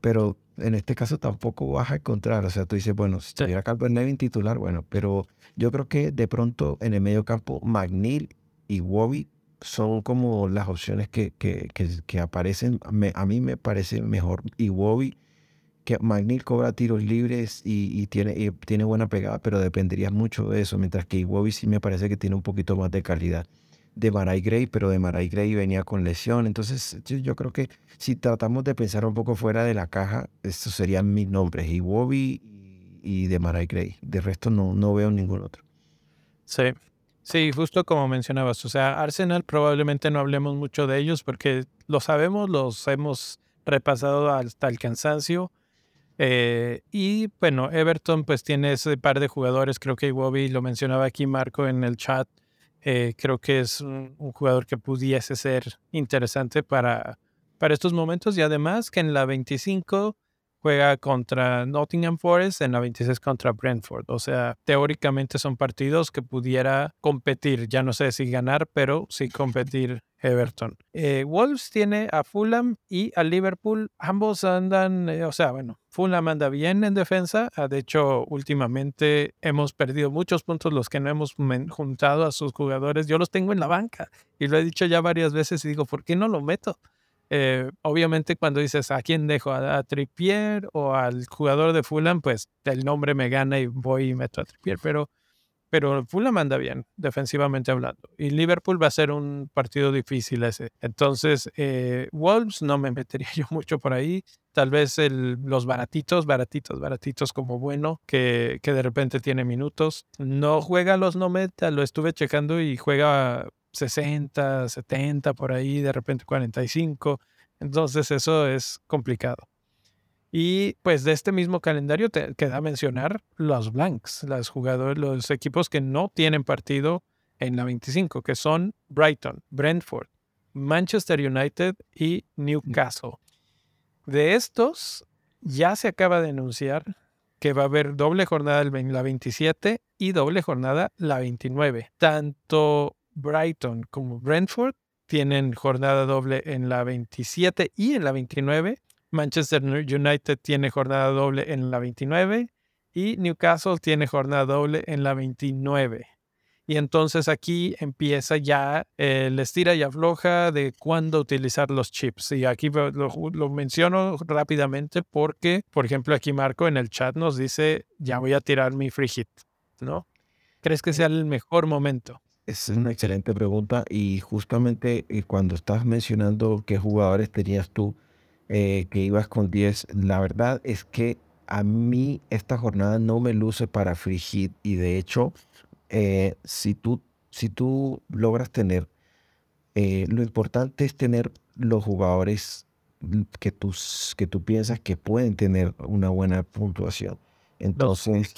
Pero en este caso tampoco vas a encontrar. O sea, tú dices, bueno, si tuviera Calvert Levin titular, bueno, pero yo creo que de pronto en el medio campo, McNeil y Wobby son como las opciones que, que, que, aparecen. a mí me parece mejor y Wobby que McNeil cobra tiros libres y, tiene, y tiene buena pegada, pero dependería mucho de eso, mientras que Iwobi sí me parece que tiene un poquito más de calidad de Marai Gray, pero de Marai Gray venía con lesión. Entonces, yo, creo que si tratamos de pensar un poco fuera de la caja, estos serían mis nombres, Iwobi y de Marai Gray. De resto, no, no veo ningún otro. Sí, sí, justo como mencionabas. O sea, Arsenal probablemente no hablemos mucho de ellos porque lo sabemos, los hemos repasado hasta el cansancio. Eh, y bueno, Everton pues tiene ese par de jugadores, creo que Iwobi lo mencionaba aquí Marco en el chat, eh, creo que es un, jugador que pudiese ser interesante para, para estos momentos y además que en la 25 juega contra Nottingham Forest, en la 26 contra Brentford. O sea, teóricamente son partidos que pudiera competir, ya no sé si ganar, pero sí competir *laughs* Everton. Eh, Wolves tiene a Fulham y a Liverpool. Ambos andan, eh, o sea, bueno, Fulham anda bien en defensa. Ah, de hecho, últimamente hemos perdido muchos puntos los que no hemos juntado a sus jugadores. Yo los tengo en la banca y lo he dicho ya varias veces y digo, ¿por qué no lo meto? Eh, obviamente cuando dices a quién dejo, a, Trippier o al jugador de Fulham, pues el nombre me gana y voy y meto a Trippier, pero, pero Fulham anda bien, defensivamente hablando. Y Liverpool va a ser un partido difícil ese. Entonces, eh, Wolves no me metería *laughs* yo mucho por ahí. Tal vez el, los baratitos, baratitos, baratitos como bueno, que, que de repente tiene minutos. No juega los no meta, lo estuve checando y juega 60, 70 por ahí, de repente 45. Entonces eso es complicado. Y pues de este mismo calendario te queda mencionar los blanks, los jugadores, los equipos que no tienen partido en la 25, que son Brighton, Brentford, Manchester United y Newcastle. De estos, ya se acaba de anunciar que va a haber doble jornada la 27 y doble jornada la 29. Tanto Brighton como Brentford tienen jornada doble en la 27 y en la 29. Manchester United tiene jornada doble en la 29 y Newcastle tiene jornada doble en la 29. Y entonces aquí empieza ya el estira y afloja de cuándo utilizar los chips. Y aquí lo, lo, menciono rápidamente porque, por ejemplo, aquí Marco en el chat nos dice, ya voy a tirar mi free hit, ¿no? ¿Crees que sea el mejor momento? Es una excelente pregunta y justamente eh, cuando estás mencionando qué jugadores tenías tú eh, que ibas con 10, la verdad es que a mí esta jornada no me luce para free hit y de hecho eh, si, tú, si tú logras tener, lo importante es tener los jugadores que tú, que tú piensas que pueden tener una buena puntuación. Entonces,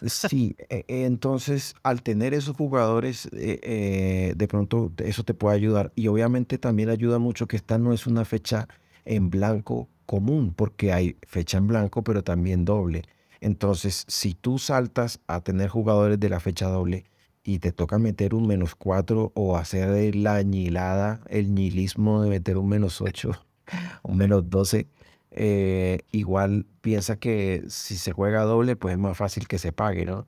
e, entonces al tener esos jugadores, eh, eh, de pronto eso te puede ayudar. Y obviamente también ayuda mucho que esta no es una fecha en blanco común, porque hay fecha en blanco, pero también doble. Entonces, si tú saltas a tener jugadores de la fecha doble y te toca meter un menos cuatro o hacer la añilada, el nihilismo de meter un menos ocho, *laughs* un menos doce, eh, igual piensa que si se juega doble, pues es más fácil que se pague, ¿no?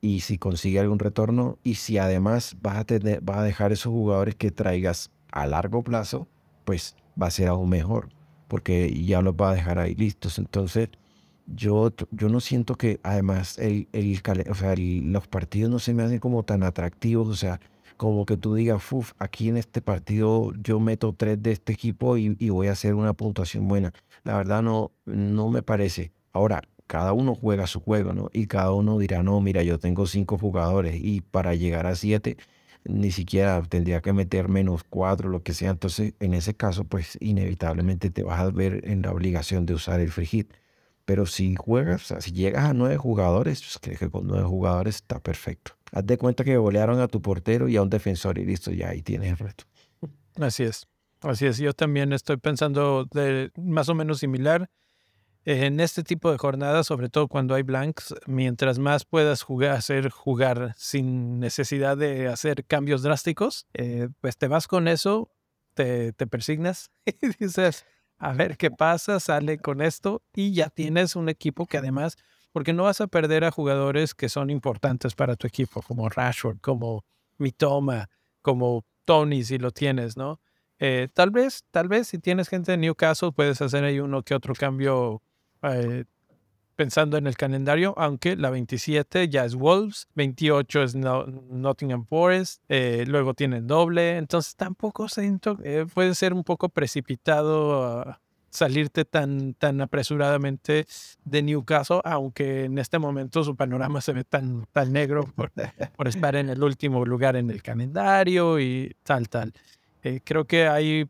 y si consigue algún retorno y si además vas a, tener, vas a dejar esos jugadores que traigas a largo plazo, pues va a ser aún mejor porque ya los va a dejar ahí listos. Entonces, yo, yo no siento que además el, el, o sea, los partidos no se me hacen como tan atractivos, o sea, como que tú digas, Uf, aquí en este partido yo meto tres de este equipo y, voy a hacer una puntuación buena. La verdad no, no me parece. Ahora, cada uno juega su juego, ¿no? Y cada uno dirá, no, mira, yo tengo cinco jugadores y para llegar a siete ni siquiera tendría que meter menos cuatro, lo que sea. Entonces, en ese caso, pues inevitablemente te vas a ver en la obligación de usar el free hit. Pero si juegas, si llegas a nueve jugadores, pues creo que con nueve jugadores está perfecto. Haz de cuenta que golearon a tu portero y a un defensor y listo, ya ahí tienes el resto. Así es. Así es. Yo también estoy pensando de más o menos similar en este tipo de jornadas, sobre todo cuando hay blanks, mientras más puedas jugar, hacer jugar sin necesidad de hacer cambios drásticos, eh, pues te vas con eso, te, te persignas *laughs* y dices, a ver qué pasa, sale con esto y ya tienes un equipo que además, porque no vas a perder a jugadores que son importantes para tu equipo, como Rashford, como Mitoma, como Tony, si lo tienes, ¿no? Eh, tal vez, tal vez si tienes gente de Newcastle, puedes hacer ahí uno que otro cambio eh, pensando en el calendario, aunque la 27 ya es Wolves, 28 es Nottingham Forest, eh, luego tienen doble, entonces tampoco eh, puede ser un poco precipitado salirte tan, tan apresuradamente de Newcastle, aunque en este momento su panorama se ve tan, tan negro por, *laughs* por estar en el último lugar en el calendario y tal, tal. creo que hay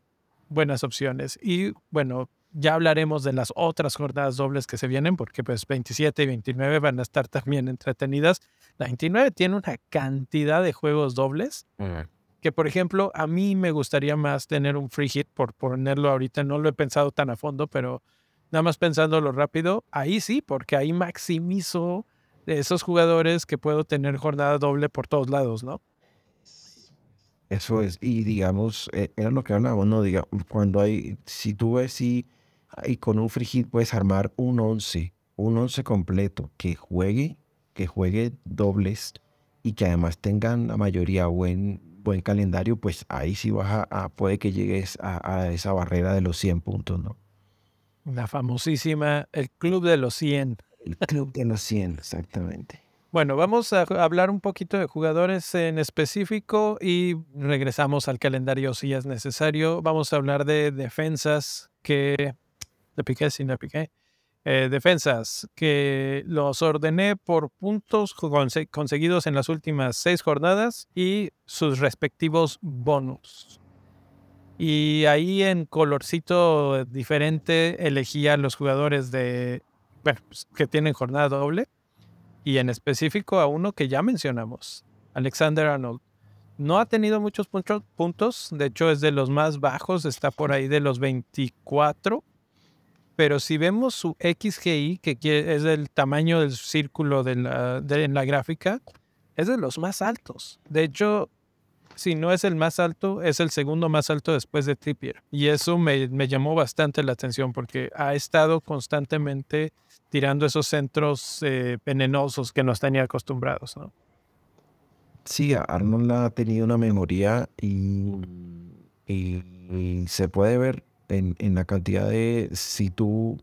buenas opciones. Y bueno, ya hablaremos de las otras jornadas dobles que se vienen, porque pues 27 y 29 van a estar también entretenidas. La 29 tiene una cantidad de juegos dobles. Que por ejemplo, a mí me gustaría más tener un free hit, por ponerlo ahorita, no lo he pensado tan a fondo, pero nada más pensándolo rápido, ahí sí, porque ahí maximizo esos jugadores que puedo tener jornada doble por todos lados, ¿no? Eso es, y digamos, eh, era lo que hablábamos, ¿no? Diga, cuando hay, si tú ves si y con un free puedes armar un 11, un 11 completo que juegue, que juegue dobles y que además tengan la mayoría buen, buen calendario, pues ahí sí vas a, puede que llegues a, esa barrera de los 100 puntos, ¿no? La famosísima, el club de los 100. El club de los 100, exactamente. Bueno, vamos a hablar un poquito de jugadores en específico y regresamos al calendario si es necesario. Vamos a hablar de defensas que de Piqué, sin de Piqué. Eh, defensas, que los ordené por puntos conseguidos en las últimas seis jornadas y sus respectivos bonus. Y ahí en colorcito diferente elegía los jugadores de, bueno, pues, que tienen jornada doble y en específico a uno que ya mencionamos, Alexander Arnold. No ha tenido muchos puntos, de hecho es de los más bajos, está por ahí de los 24 pero si vemos su XGI, que es el tamaño del círculo de la, en la gráfica, es de los más altos. De hecho, si no es el más alto, es el segundo más alto después de Trippier. Y eso me, llamó bastante la atención porque ha estado constantemente tirando esos centros eh, venenosos que nos tenía acostumbrados. Sí, Arnold ha tenido una memoria y se puede ver en, la cantidad de, si tú,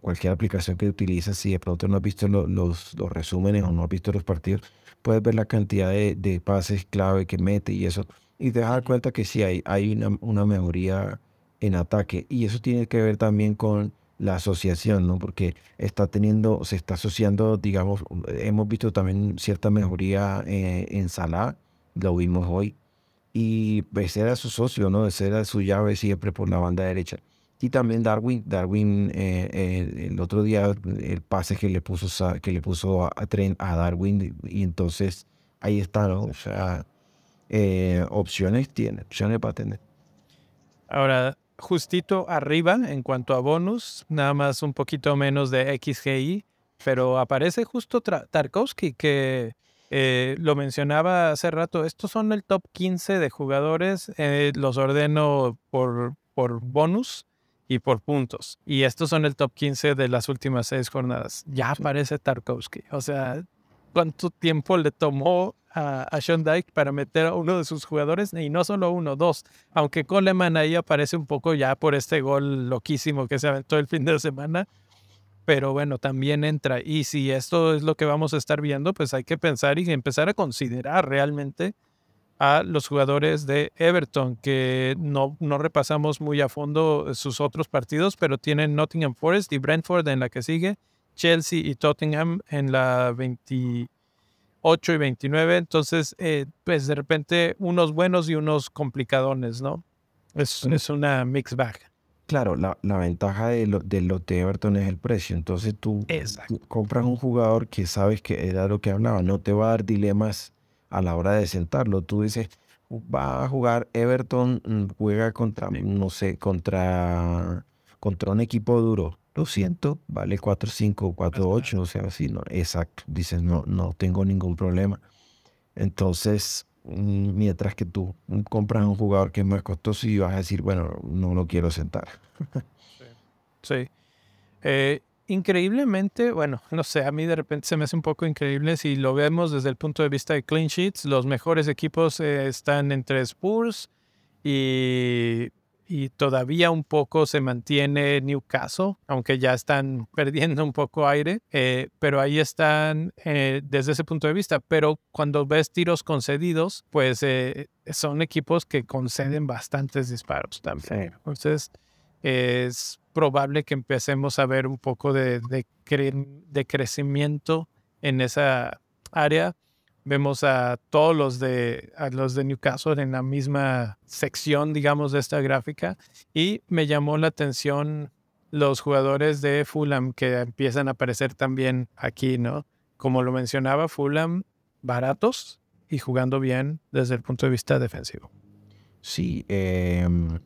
cualquier aplicación que utilizas, si de pronto no has visto los, los, resúmenes o no has visto los partidos, puedes ver la cantidad de, de pases clave que mete y eso. Y te das cuenta que sí hay, hay una, una mejoría en ataque. Y eso tiene que ver también con la asociación, ¿no? Porque está teniendo, se está asociando, digamos, hemos visto también cierta mejoría eh, en Salah, lo vimos hoy, y ese era su socio, ¿no? Ese era su llave siempre por la banda derecha. Y también Darwin, Darwin eh, eh, el otro día el pase que le puso, que le puso a, a Darwin y entonces ahí está, ¿no? O sea, eh, opciones tiene, opciones para tener. Ahora, justito arriba en cuanto a bonus, nada más un poquito menos de XGI, pero aparece justo Tarkovsky que eh, lo mencionaba hace rato, estos son el top 15 de jugadores, eh, los ordeno por, por bonus y por puntos. Y estos son el top 15 de las últimas seis jornadas. Ya aparece Tarkovsky. O sea, cuánto tiempo le tomó a, a Sean Dyke para meter a uno de sus jugadores, y no solo uno, dos. Aunque Coleman ahí aparece un poco ya por este gol loquísimo que se aventó el fin de semana. Pero bueno, también entra. Y si esto es lo que vamos a estar viendo, pues hay que pensar y empezar a considerar realmente a los jugadores de Everton, que no, no repasamos muy a fondo sus otros partidos, pero tienen Nottingham Forest y Brentford en la que sigue, Chelsea y Tottenham en la 28 y 29. Entonces, eh, pues de repente unos buenos y unos complicadones, ¿no? Es, es una mixed bag. Claro, la, la ventaja de, lo, de los de Everton es el precio. Entonces tú, tú compras un jugador que sabes que era lo que hablaba, no te va a dar dilemas a la hora de sentarlo. Tú dices, va a jugar Everton, mm, juega contra, no sé, contra, contra un equipo duro. Lo siento, vale 4-5, 4-8, o sea, así, no, exacto. Dices, no, no tengo ningún problema. Entonces, mientras que tú compras un jugador que es más costoso y vas a decir, bueno, no lo quiero sentar. sí. Eh, increíblemente, bueno, no sé, a mí de repente se me hace un poco increíble si lo vemos desde el punto de vista de clean sheets. Los mejores equipos eh, están entre Spurs y, y, todavía un poco se mantiene Newcastle, aunque ya están *laughs* perdiendo un poco aire, eh, pero ahí están eh, desde ese punto de vista. Pero cuando ves tiros concedidos, pues son equipos que conceden bastantes disparos también. Entonces, es probable que empecemos a ver un poco de, de, crecimiento en esa área. Vemos a todos los de, los de Newcastle en la misma sección, digamos, de esta gráfica. Y me llamó la atención los jugadores de Fulham que empiezan a aparecer también aquí, ¿no? Como lo mencionaba, Fulham baratos y jugando bien desde el punto de vista defensivo. Sí, em,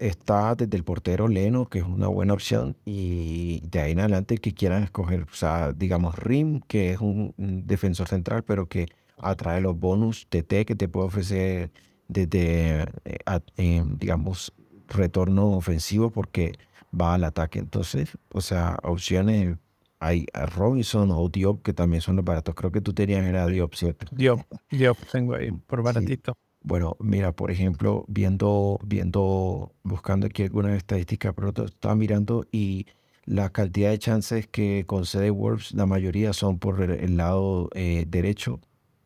está desde el portero Leno, que es una buena opción, y de ahí en adelante que quieran escoger, o sea, digamos Rim, que es un, defensor central, pero que atrae los bonus TT que te puede ofrecer desde, eh, em, digamos, retorno ofensivo porque va al ataque. Entonces, o sea, opciones hay a Robinson o Diop, que también son los baratos. Creo que tú tenías era Diop, ¿cierto? Diop, Diop tengo ahí, por baratito. Bueno, mira, por ejemplo, viendo, viendo, buscando aquí algunas estadísticas, pero estaba mirando y la cantidad de chances que concede Wolves, la mayoría son por el lado eh, derecho,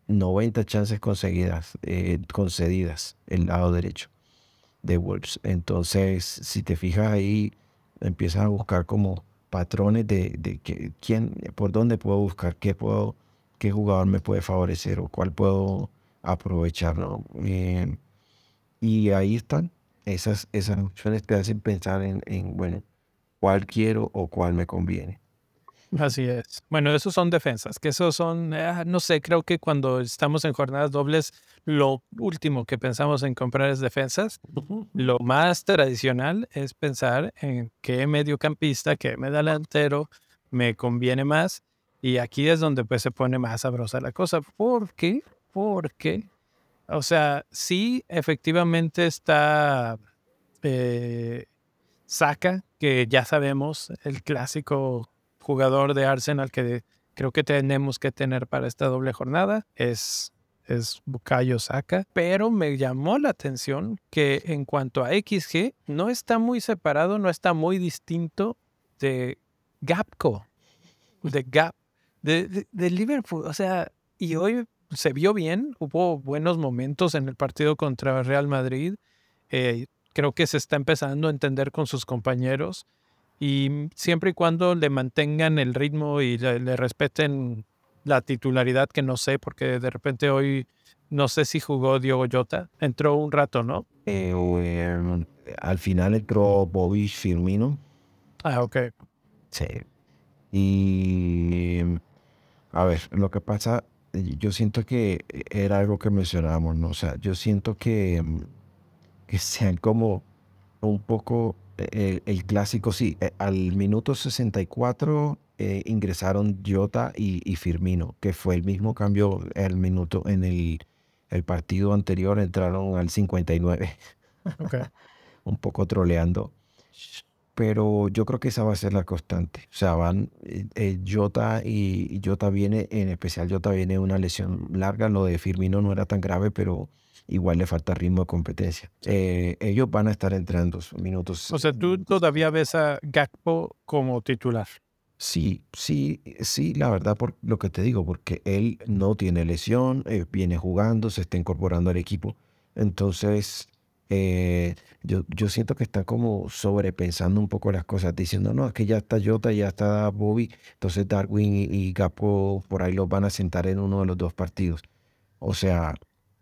90 chances conseguidas, eh, concedidas el lado derecho de Wolves. Entonces, si te fijas ahí, empiezas a buscar como patrones de, de que, quién, por dónde puedo buscar, qué puedo, qué jugador me puede favorecer o cuál puedo aprovecharlo. Eh, y ahí están. Esas, esas opciones te hacen pensar en, en, bueno, cuál quiero o cuál me conviene. Así es. Bueno, esos son defensas, que esos son, ah, no sé, creo que cuando estamos en jornadas dobles, lo último que pensamos en comprar es defensas. Lo más tradicional es pensar en qué mediocampista, qué delantero me conviene más. Y aquí es donde pues se pone más sabrosa la cosa, porque porque, o sea, sí, efectivamente está eh, Saka, que ya sabemos, el clásico jugador de Arsenal que creo que tenemos que tener para esta doble jornada, es, es Bukayo Saka, pero me llamó la atención que en cuanto a XG, no está muy separado, no está muy distinto de Gapco, de Gap, de, de Liverpool, o sea, y hoy se vio bien, hubo buenos momentos en el partido contra Real Madrid. Eh, creo que se está empezando a entender con sus compañeros y siempre y cuando le mantengan el ritmo y le, respeten la titularidad, que no sé, porque de repente hoy no sé si jugó Diogo Jota, entró un rato, ¿no? Eh, em, al final entró Bobby Firmino. Ah, ok. Sí. Y a ver, lo que pasa yo siento que era algo que mencionábamos, ¿no? O sea, yo siento que, mm, que sean como un poco eh, el, clásico, sí, eh, al minuto 64 eh, ingresaron Jota y, Firmino, que fue el mismo cambio el minuto en el, el partido anterior, entraron al 59. Okay. *laughs* un poco troleando. Pero yo creo que esa va a ser la constante. O sea, van eh, eh, Jota y, Jota viene, en especial Jota viene una lesión larga. Lo de Firmino no era tan grave, pero igual le falta ritmo de competencia. Eh, ellos van a estar entrando minutos. O sea, tú todavía ves a Gakpo como titular. Sí, sí, sí, la verdad, por lo que te digo, porque él no tiene lesión, viene jugando, se está incorporando al equipo. Entonces, eh, yo, yo siento que está como sobrepensando un poco las cosas, diciendo, no, es que ya está Jota, ya está Bobby, entonces Darwin y, Gapo por ahí los van a sentar en uno de los dos partidos. O sea,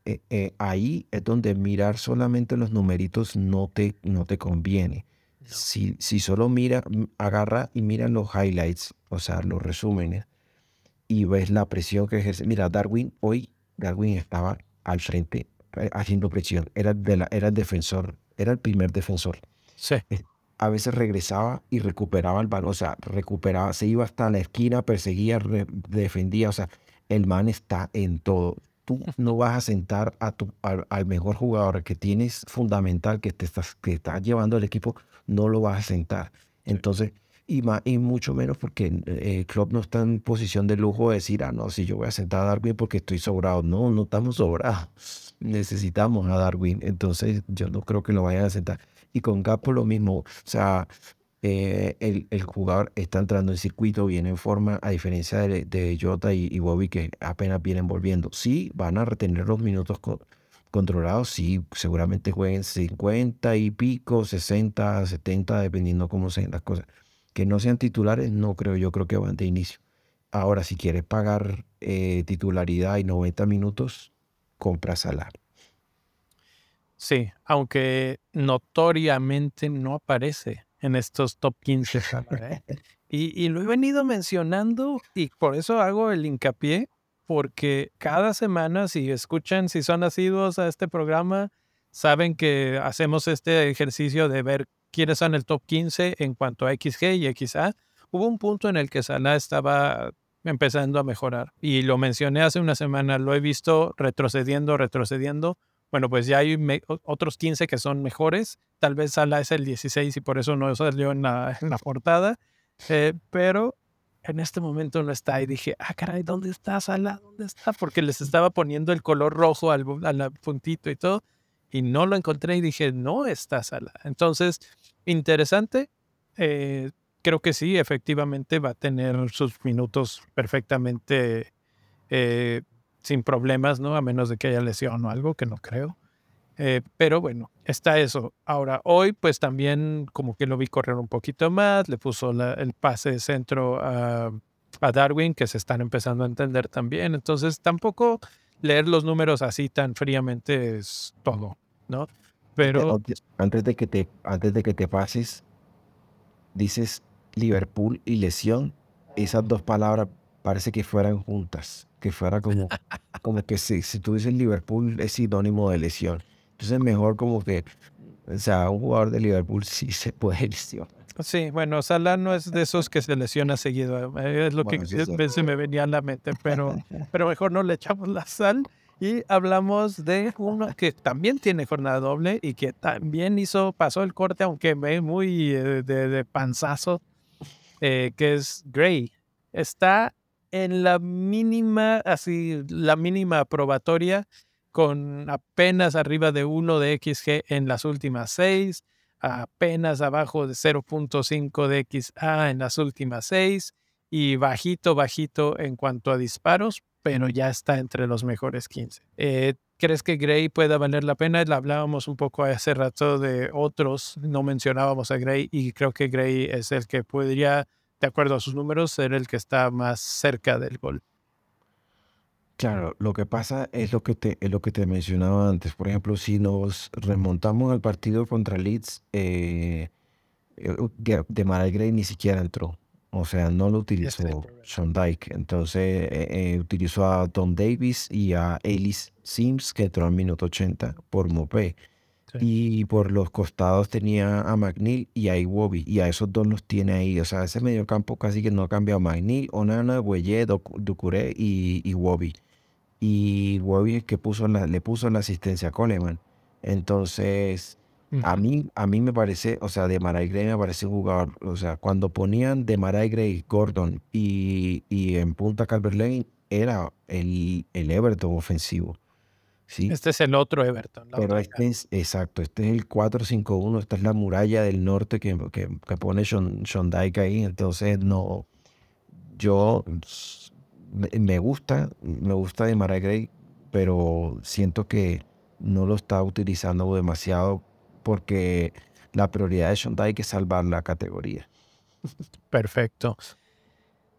eh, eh, ahí es donde mirar solamente los numeritos no te, no te conviene. Si, si solo mira, agarra y mira los highlights, o sea, los resúmenes, y ves la presión que ejerce. Mira, Darwin, hoy Darwin estaba al frente haciendo presión. Era, de la, era el defensor, era el primer defensor. Sí. Eh, a veces regresaba y recuperaba el balón, o sea, recuperaba, se iba hasta la esquina, perseguía, defendía, o sea, el man está en todo. Tú no vas a sentar a tu, al, mejor jugador que tienes fundamental, que te estás, que está llevando el equipo, no lo vas a sentar. Entonces, y, más, y mucho menos porque eh, club no está en posición de lujo de decir, ah, no, si yo voy a sentar a Darwin porque estoy sobrado. No, no estamos sobrados necesitamos a Darwin, entonces yo no creo que lo vayan a sentar. Y con Gapo lo mismo, o sea, eh, el, el, jugador está entrando en circuito, viene en forma, a diferencia de, de Jota y, Bobby que apenas vienen volviendo. Sí, van a retener los minutos controlados, sí, seguramente jueguen 50 y pico, 60, 70, dependiendo cómo sean las cosas. Que no sean titulares, no creo, yo creo que van de inicio. Ahora, si quieres pagar eh, titularidad y 90 minutos, compra Salah. Sí, aunque notoriamente no aparece en estos top 15. ¿eh? y, lo he venido mencionando y por eso hago el hincapié, porque cada semana, si escuchan, si son nacidos a este programa, saben que hacemos este ejercicio de ver quiénes son el top 15 en cuanto a XG y XA. Hubo un punto en el que Salah estaba empezando a mejorar. Y lo mencioné hace una semana, lo he visto retrocediendo, retrocediendo. Bueno, pues ya hay otros 15 que son mejores. Tal vez Sala es el 16 y por eso no salió en la, en la portada. Eh, pero en este momento no está. Y dije, ah, caray, ¿dónde está Sala? ¿Dónde está? Porque les estaba poniendo el color rojo al, al puntito y todo. Y no lo encontré y dije, no está Sala. Entonces, interesante. Eh, creo que sí, efectivamente va a tener sus minutos perfectamente eh, sin problemas, ¿no? A menos de que haya lesión o algo, que no creo. Eh, pero bueno, está eso. Ahora, hoy pues también como que lo vi correr un poquito más, le puso el pase de centro a, a, Darwin, que se están empezando a entender también. Entonces, tampoco leer los números así tan fríamente es todo, ¿no? Pero... Antes de que te, antes de que te pases, dices Liverpool y lesión, esas dos palabras parece que fueran juntas, que fuera como, como que si, si tú dices Liverpool es sinónimo de lesión. Entonces mejor como que, o sea, un jugador de Liverpool *laughs* sí se puede lesionar. Sí, bueno, Salah no es de esos que se lesiona seguido. Eh, es lo que se me venía a la mente, pero, pero mejor no le echamos la sal. Y hablamos de uno que también tiene jornada doble y que también hizo, pasó el corte, aunque muy eh, de, de panzazo eh, que es Gray. Está en la mínima, así, la mínima probatoria, con apenas arriba de 1 de XG en las últimas seis, apenas abajo de 0.5 de XA en las últimas seis y bajito, bajito en cuanto a disparos, pero ya está entre los mejores 15. Eh, ¿Crees que Gray pueda valer la pena? Hablábamos un poco hace rato de otros, no mencionábamos a Gray y creo que Gray es el que podría, de acuerdo a sus números, ser el que está más cerca del gol. Claro, lo que pasa es lo que te, es lo que te mencionaba antes. Por ejemplo, si nos remontamos al partido contra Leeds, eh, eh de Maral Gray ni siquiera entró. O sea, no lo utilizó Sean Dyke. Entonces eh, eh, utilizó a Tom Davis y a Ellis Sims, que entró al minuto 80 por Mopé. Y por los costados tenía a McNeil y a Iwobi. Y a esos dos los tiene ahí. O sea, ese medio campo casi que no ha cambiado. McNeil, Onana, Huelle, Ducuré y Iwobi. Y Iwobi es que puso la, le puso la asistencia a Coleman. Entonces, A mí, a mí me parece, o sea, de Maray Gray me parece un jugador, o sea, cuando ponían de Maray Gray, Gordon y, y en punta Calvert Lane, era el, el Everton ofensivo. ¿sí? Este es el otro Everton. Pero este es, exacto, este es el 4-5-1, esta es la muralla del norte que, que, que pone Sean, Sean Dyke ahí, entonces no, yo me gusta, me gusta de Maray Gray, pero siento que no lo está utilizando demasiado porque la prioridad de Dyke es salvar la categoría. Perfecto.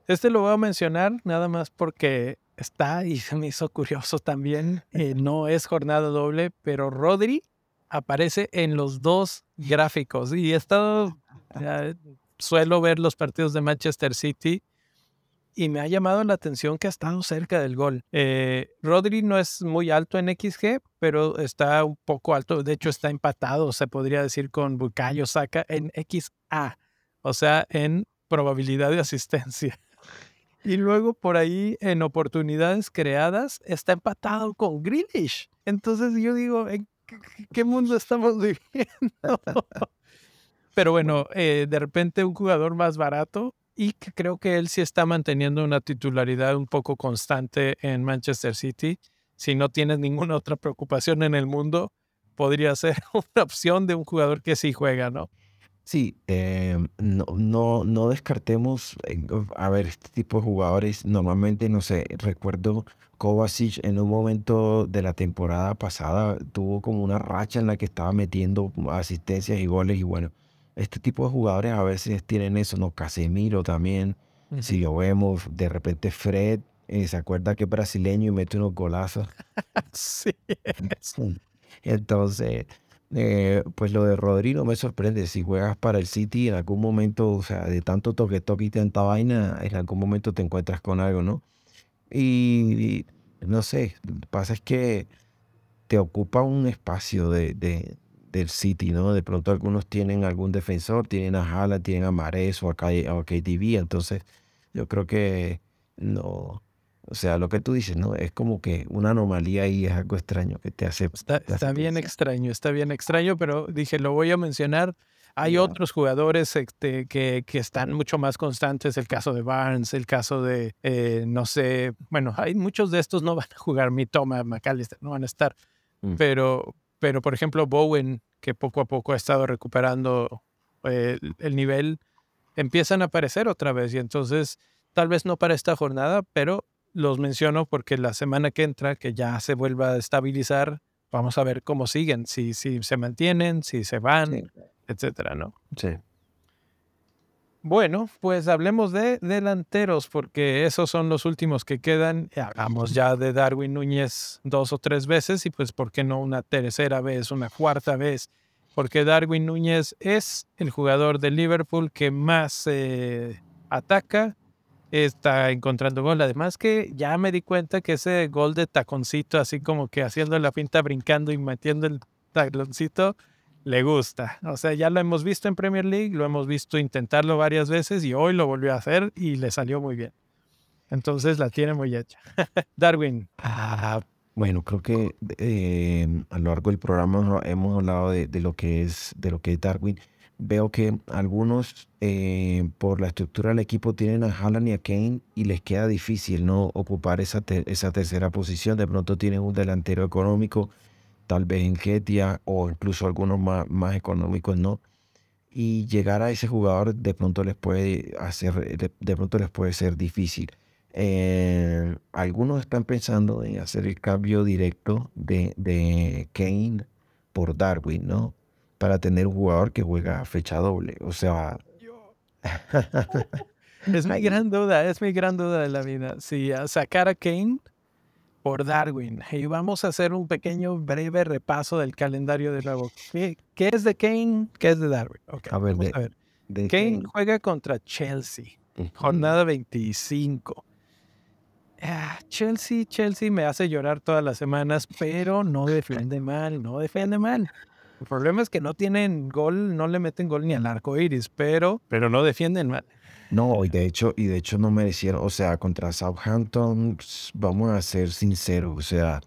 Este lo voy a mencionar nada más porque está y se me hizo curioso también. Eh, no es jornada doble, pero Rodri aparece en los dos gráficos y he estado, suelo ver los partidos de Manchester City y me ha llamado la atención que ha estado cerca del gol. Eh, Rodri no es muy alto en XG, pero está un poco alto. De hecho, está empatado, se podría decir, con Bukayo Saka en XA, o sea, en probabilidad de asistencia. *laughs* Y luego por ahí en oportunidades creadas está empatado con Grealish. Entonces yo digo, ¿en qué mundo estamos *laughs* viviendo? Pero bueno, eh, de repente un jugador más barato y que creo que él sí está manteniendo una titularidad un poco constante en Manchester City. Si no tienes ninguna otra preocupación en el mundo, podría ser *laughs* una opción de un jugador que sí juega, ¿no? Sí, em, no, no, no descartemos, a ver, este tipo de jugadores, normalmente, no sé, recuerdo Kovacic en un momento de la temporada pasada tuvo como una racha en la que estaba metiendo asistencias y goles y bueno, este tipo de jugadores a veces tienen eso, ¿no? Casemiro también, si lo vemos, de repente Fred, eh, se acuerda que es brasileño y mete unos golazos. *laughs* sí. Entonces, eh, pues lo de Rodrigo me sorprende. Si juegas para el City, en algún momento, o sea, de tanto toque, toque y tanta vaina, en algún momento te encuentras con algo, ¿no? Y, no sé, lo que pasa es que te ocupa un espacio de, del City, ¿no? De pronto algunos tienen algún defensor, tienen a Hala, tienen a Mares o a, KTV, entonces yo creo que no, o sea, lo que tú dices, ¿no? Es como que una anomalía y es algo extraño que te hace. Está, bien extraño, está bien extraño, pero dije, lo voy a mencionar. Hay otros jugadores este, que, que, están mucho más constantes, el caso de Barnes, el caso de, eh, no sé, bueno, hay muchos de estos no van a jugar mi toma, McAllister, no van a estar, mm. pero, pero por ejemplo Bowen, que poco a poco ha estado recuperando eh, el nivel, empiezan a aparecer otra vez y entonces tal vez no para esta jornada, pero los menciono porque la semana que entra, que ya se vuelva a estabilizar, vamos a ver cómo siguen, si, si se mantienen, si se van, etcétera, ¿no? Sí. Bueno, pues hablemos de delanteros, porque esos son los últimos que quedan. Hagamos ya de Darwin Núñez dos o tres veces y pues, ¿por qué no una tercera vez, una cuarta vez? Porque Darwin Núñez es el jugador de Liverpool que más ataca, está encontrando gol. Además que ya me di cuenta que ese gol de taconcito, así como que haciendo la pinta, brincando y metiendo el taconcito, le gusta. O sea, ya lo hemos visto en Premier League, lo hemos visto intentarlo varias veces y hoy lo volvió a hacer y le salió muy bien. Entonces la tiene muy hecha. *laughs* Darwin. Ah, bueno, creo que eh, a lo largo del programa hemos hablado de, lo que es de lo que Darwin. Veo que algunos eh, por la estructura del equipo tienen a Haaland y a Kane y les queda difícil no ocupar esa, esa tercera posición. De pronto tienen un delantero económico tal vez en Getia o incluso algunos más, más económicos no. Y llegar a ese jugador de pronto les puede hacer, de, pronto les puede ser difícil. Eh, algunos están pensando en hacer el cambio directo de, de Kane por Darwin, ¿no? Para tener un jugador que juega fecha doble. O sea. *laughs* es mi gran duda, es mi gran duda de la vida. Si sacar a Kane por Darwin. Y vamos a hacer un pequeño breve repaso del calendario de nuevo. ¿Qué, es de Kane? ¿Qué es de Darwin? a ver, Kane, juega contra Chelsea, jornada 25. Ah, Chelsea, Chelsea me hace llorar todas las semanas, pero no defiende mal, no defiende mal. El problema es que no tienen gol, no le meten gol ni al arco iris, pero, pero no defienden mal. No, y de hecho, y de hecho no merecieron, o sea, contra Southampton, vamos a ser sinceros, o sea,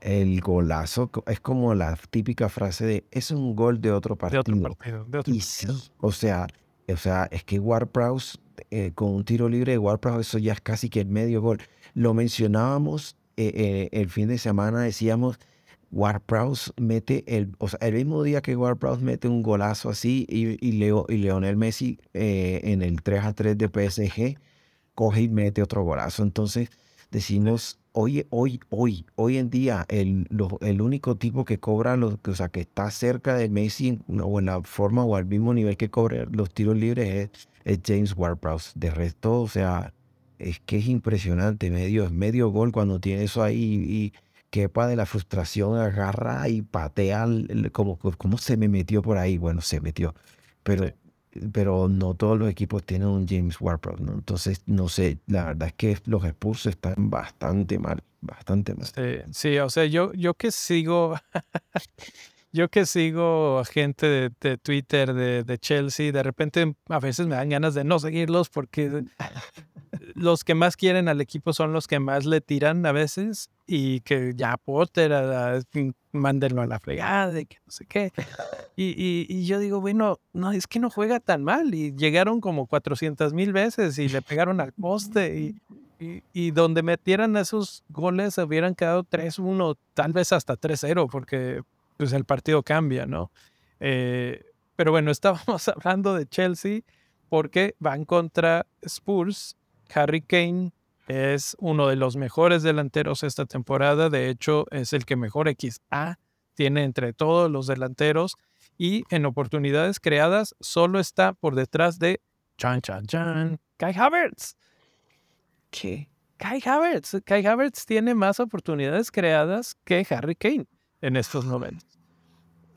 el golazo es como la típica frase de es un gol de otro partido. De otro partido. De otro y sí, o sea, o sea, es que Warprouse eh, con un tiro libre de Warprouse eso ya es casi que el medio gol. Lo mencionábamos eh, eh, el fin de semana, decíamos Warprouse mete el, o sea, el mismo día que Warprouse mete un golazo así y, y, Leo, y Leonel Messi en el 3 a 3 de PSG coge y mete otro golazo. Entonces decimos, hoy, hoy, hoy, hoy en día, el, el único tipo que cobra, los, o sea, que está cerca de Messi o en la forma o al mismo nivel que cobra los tiros libres es, James Ward-Prowse. De resto, o sea, es que es impresionante, medio, medio gol cuando tiene eso ahí y, quepa de la frustración, agarra y patea, como, como se me metió por ahí, bueno, se metió, pero pero no todos los equipos tienen un James ward ¿no? Entonces, no sé, la verdad es que los Spurs están bastante mal, bastante mal. Sí, o sea, yo, yo que sigo, *laughs* yo que sigo a gente de, Twitter, de, de, Chelsea, de repente a veces me dan ganas de no seguirlos porque *laughs* los que más quieren al equipo son los que más le tiran a veces y que ya Potter, a, mándenlo a la fregada y que no sé qué. *laughs* Y, y, yo digo, bueno, no, es que no juega tan mal y llegaron como 400 mil veces y le pegaron al poste y, y, donde metieran esos goles hubieran quedado 3-1, tal vez hasta 3-0 porque pues el partido cambia, ¿no? Eh, pero bueno, *laughs* estábamos hablando de Chelsea porque van contra Spurs Harry Kane es uno de los mejores delanteros esta temporada. De hecho, es el que mejor XA tiene entre todos los delanteros. Y en oportunidades creadas, solo está por detrás de Chan Chan Chan, Kai Havertz. ¿Qué? Kai Havertz. Kai Havertz tiene más oportunidades creadas que Harry Kane en estos momentos.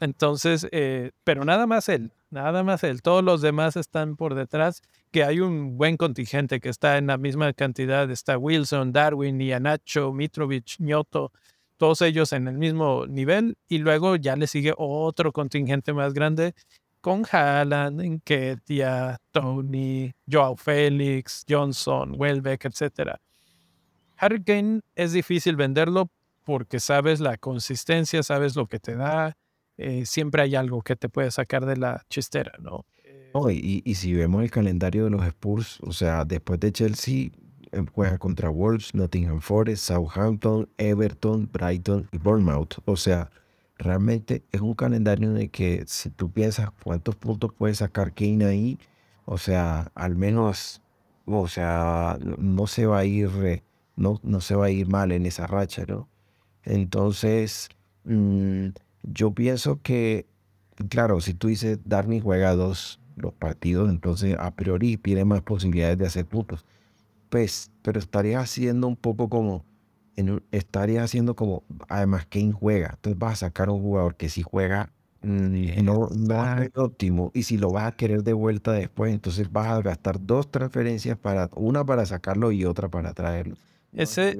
Entonces, eh, pero nada más él, nada más él. Todos los demás están por detrás, que hay un buen contingente que está en la misma cantidad. Está Wilson, Darwin, Ianacho, Mitrovic, Ñoto, todos ellos en el mismo nivel. Y luego ya le sigue otro contingente más grande con Haaland, Enketia, Tony, Joao Félix, Johnson, Welbeck, etc. Harry Kane es difícil venderlo porque sabes la consistencia, sabes lo que te da, eh, siempre hay algo que te puede sacar de la chistera, ¿no? y, y, si vemos el calendario de los Spurs, o sea, después de Chelsea, em, juega contra Wolves, Nottingham Forest, Southampton, Everton, Brighton y Bournemouth. O sea, realmente es un calendario en el que si tú piensas cuántos puntos puede sacar Kane ahí, o sea, al menos, o sea, no se va a ir, no, no se va a ir mal en esa racha, ¿no? Entonces, mm, yo pienso que, claro, si tú dices Darwin juega dos los partidos, entonces a priori tiene más posibilidades de hacer puntos. Pues, pero estaría haciendo un poco como, estaría haciendo como, además, Kane juega. Entonces vas a sacar un jugador que si juega mm, no, va a óptimo. Y si lo vas a querer de vuelta después, entonces vas a gastar dos transferencias para, una para sacarlo y otra para traerlo. Ese,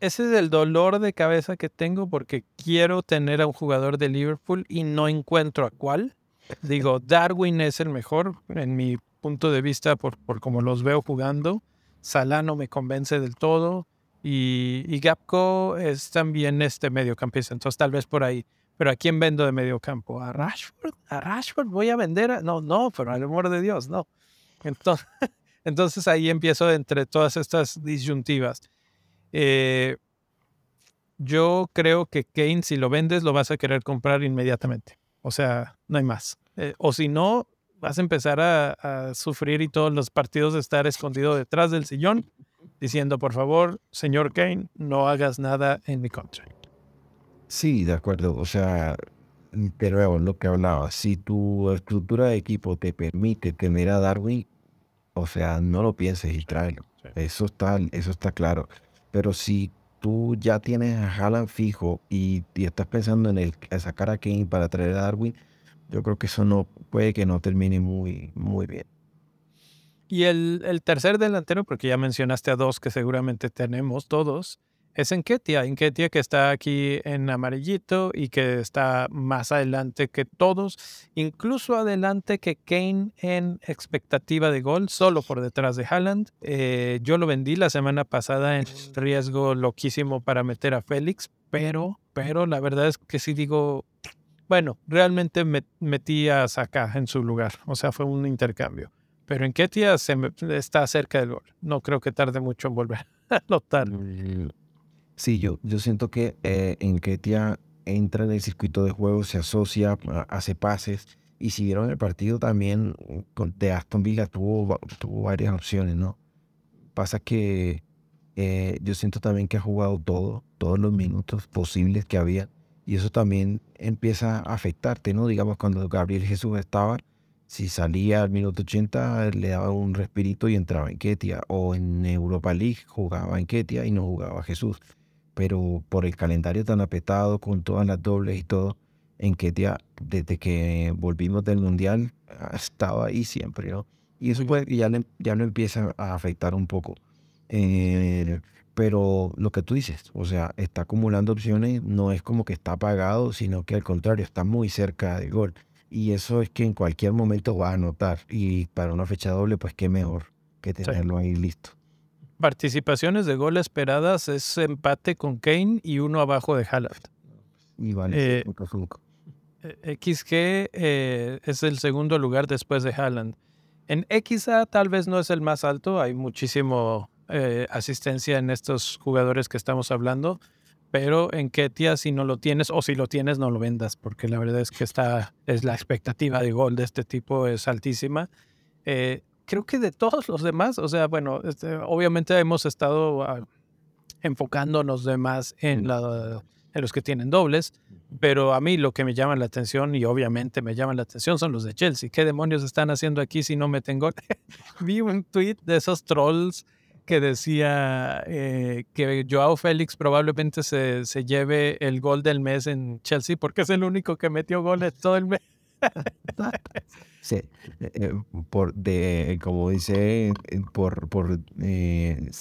ese es el dolor de cabeza que tengo porque quiero tener a un jugador de Liverpool y no encuentro a cuál. Digo, Darwin es el mejor en mi punto de vista por, por como los veo jugando. Salah no me convence del todo y, y Gapco es también este mediocampista, entonces tal vez por ahí. Pero ¿a quién vendo de mediocampo? ¿A Rashford? ¿A Rashford voy a vender? No, no, pero al amor de Dios, no. Entonces, *laughs* entonces ahí empiezo entre todas estas disyuntivas. Eh, yo creo que Kane, si lo vendes, lo vas a querer comprar inmediatamente. O sea, no hay más. Eh, o si no, vas a empezar a, sufrir y todos los partidos estar escondido detrás del sillón, diciendo, por favor, señor Kane, no hagas nada en mi contra. Sí, de acuerdo. O sea, pero lo que hablaba, si tu estructura de equipo te permite tener a Darwin, o sea, no lo pienses y tráelo. Eso, está, eso está claro. Pero si tú ya tienes a Haaland fijo y, estás pensando en el, sacar a Kane para traer a Darwin, yo creo que eso no puede que no termine muy, muy bien. Y el, el tercer delantero, porque ya mencionaste a dos que seguramente tenemos todos, es Enketia. Enketia que está aquí en amarillito y que está más adelante que todos, incluso adelante que Kane en expectativa de gol, solo por detrás de Haaland. Eh, yo lo vendí la semana pasada en riesgo loquísimo para meter a Félix pero, pero la verdad es que sí digo, bueno, realmente me, metí a Saka en su lugar, o sea, fue un intercambio. Pero en Ketia se está cerca del gol. No creo que tarde mucho en volver *laughs* a notar. Mm, sí, yo, yo siento que eh, en Ketia entra en el circuito de juego, se asocia, hace pases. Y si vieron el partido también de Aston Villa tuvo, tuvo varias opciones, ¿no? Pasa que eh, yo siento también que ha jugado todo, todos los minutos posibles que había. Y eso también empieza a afectarte, ¿no? Digamos, cuando Gabriel Jesús estaba, si salía al minuto 80, le daba un respirito y entraba en Ketia. O en Europa League jugaba en Ketia y no jugaba Jesús. Pero por el calendario tan apretado, con todas las dobles y todo, en Ketia, desde que volvimos del Mundial, ha estado ahí siempre, ¿no? Y eso que ya, ya no empieza a afectar un poco. Eh, pero lo que tú dices, o sea, está acumulando opciones, no es como que está apagado, sino que al contrario, está muy cerca del gol. Y eso es que en cualquier momento va a anotar. Y para una fecha doble, pues qué mejor que tenerlo ahí listo. Participaciones de gol esperadas es empate con Kane y uno abajo de Haaland. Y vale, eh, XG eh, eh, es el segundo lugar después de Haaland. En XA tal vez no es el más alto, hay muchísimo eh, asistencia en estos jugadores que estamos hablando, pero en Ketia si no lo tienes o si lo tienes no lo vendas, porque la verdad es que está, es la expectativa de gol de este tipo es altísima. Eh, creo que de todos los demás, o sea, bueno, este, obviamente hemos estado ah, enfocándonos de más en, la, en los que tienen dobles, pero a mí lo que me llama la atención, y obviamente me llama la atención, son los de Chelsea. ¿Qué demonios están haciendo aquí si no meten gol? *laughs* Vi un tweet de esos trolls que decía eh, que Joao Félix probablemente se, se, lleve el gol del mes en Chelsea porque es el único que metió goles todo el mes. *laughs* sí, eh, eh, por de, como dice, por, por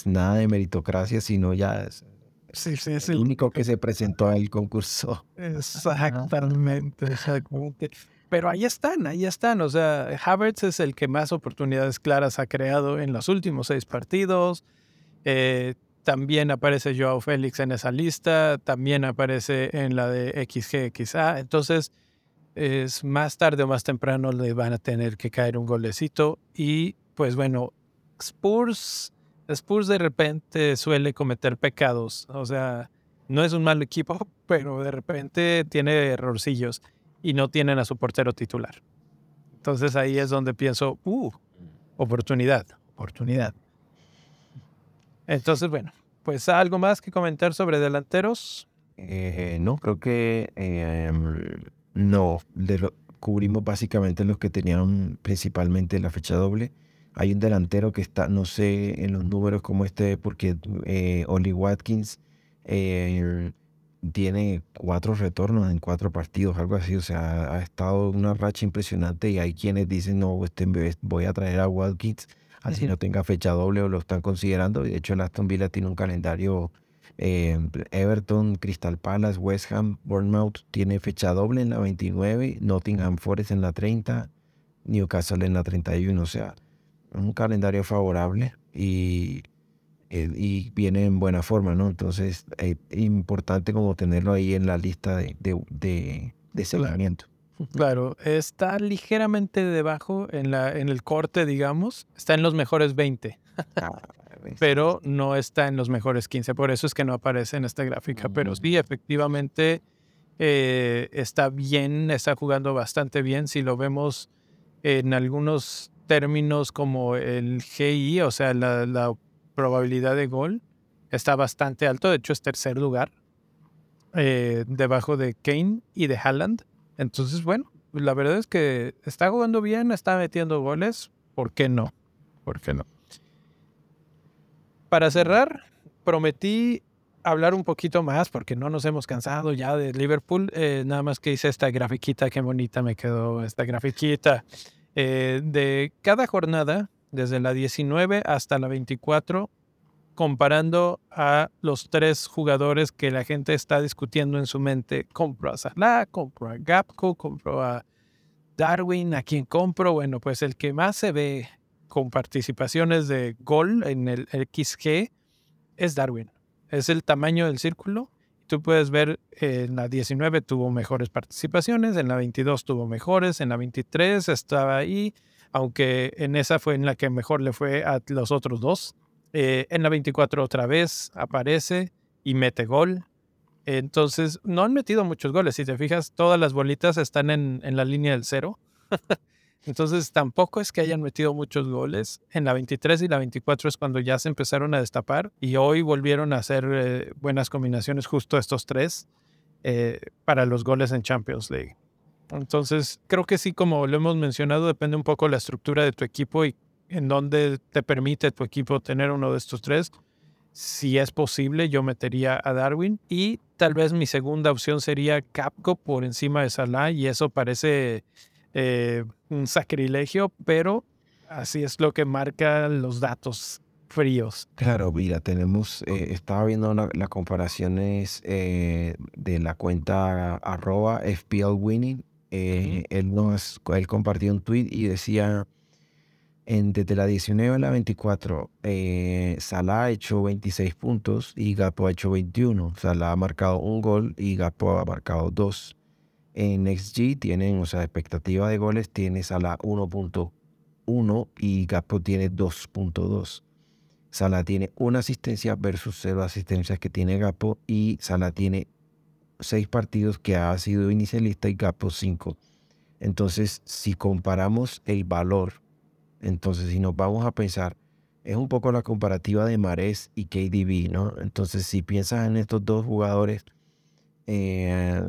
nada de meritocracia, sino ya sí, sí, es el único que se presentó al concurso. Exactamente, exactamente. Pero ahí están, ahí están. O sea, Havertz es el que más oportunidades claras ha creado en los últimos seis partidos. Eh, también aparece Joao Félix en esa lista. También aparece en la de XG Entonces, es más tarde o más temprano le van a tener que caer un golecito. Y pues bueno, Spurs, Spurs de repente suele cometer pecados. O sea, no es un mal equipo, *laughs* pero de repente tiene errorcillos y no tienen a su portero titular. Entonces ahí es donde pienso, uh, oportunidad, oportunidad. Entonces, bueno, pues algo más que comentar sobre delanteros. Eh, no, creo que em, no. cubrimos básicamente los que tenían principalmente la fecha doble. Hay un delantero que está, no sé en los números como este, porque eh, Oli Watkins eh, tiene cuatro retornos en cuatro partidos, algo así. O sea, ha estado una racha impresionante y hay quienes dicen, no, este, voy a traer a Watkins, así no tenga fecha doble o lo están considerando. De hecho, el Aston Villa tiene un calendario eh, Everton, Crystal Palace, West Ham, Bournemouth tiene fecha doble en la 29, Nottingham Forest en la 30, Newcastle en la 31. O sea, un calendario favorable y eh, y viene en buena forma, ¿no? Entonces, es importante como tenerlo ahí en la lista de, de, de, seguimiento. Claro, está ligeramente debajo en, la, en el corte, digamos. Está en los mejores 20, ah, pero no está en los mejores 15. Por eso es que no aparece en esta gráfica. Pero sí, mm. efectivamente, eh, está bien, está jugando bastante bien. Si lo vemos en algunos términos como el GI, o sea, la, la probabilidad de gol está bastante alto. De hecho, es tercer lugar eh, debajo de Kane y de Haaland. Entonces, bueno, la verdad es que está jugando bien, está metiendo goles. ¿Por qué no? ¿Por qué no? Para cerrar, prometí hablar un poquito más porque no nos hemos cansado ya de Liverpool. Eh, nada más que hice esta grafiquita, qué bonita me quedó esta grafiquita. Eh, de cada jornada desde la 19 hasta la 24, comparando a los tres jugadores que la gente está discutiendo en su mente. Compro a Salah, compro a Gapco, compro a Darwin, ¿a quién compro? Bueno, pues el que más se ve con participaciones de gol en el XG es Darwin. Es el tamaño del círculo tú puedes ver en la 19 tuvo mejores participaciones, en la 22 tuvo mejores, en la 23 estaba ahí, aunque en esa fue en la que mejor le fue a los otros dos. Eh, en la 24 otra vez aparece y mete gol. Entonces, no han metido muchos goles. Si te fijas, todas las bolitas están en la línea del cero. *laughs* Entonces, tampoco es que hayan metido muchos goles. En la 23 y la 24 es cuando ya se empezaron a destapar y hoy volvieron a hacer eh, buenas combinaciones justo estos tres eh, para los goles en Champions League. Entonces, creo que sí, como lo hemos mencionado, depende un poco la estructura de tu equipo y en dónde te permite tu equipo tener uno de estos tres. Si es posible, yo metería a Darwin y tal vez mi segunda opción sería Capco por encima de Salah y eso parece eh, un sacrilegio, pero así es lo que marcan los datos fríos. Claro, mira, tenemos, eh, estaba viendo las comparaciones eh, de la cuenta arroba FPL Winning. él, nos, él compartió un tweet y decía en, desde la 19 a la 24, eh, Salah ha hecho 26 puntos y Gapo ha hecho 21. Salah ha marcado un gol y Gapo ha marcado dos. En XG tienen, o sea, expectativa de goles tiene Salah 1.1 y Gapo tiene 2.2. Salah tiene una asistencia versus cero asistencias que tiene Gapo y Salah tiene seis partidos que ha sido inicialista y Gapo cinco. Entonces, si comparamos el valor entonces, si nos vamos a pensar, es un poco la comparativa de Mares y KDB, ¿no? Entonces, si piensas en estos dos jugadores, eh,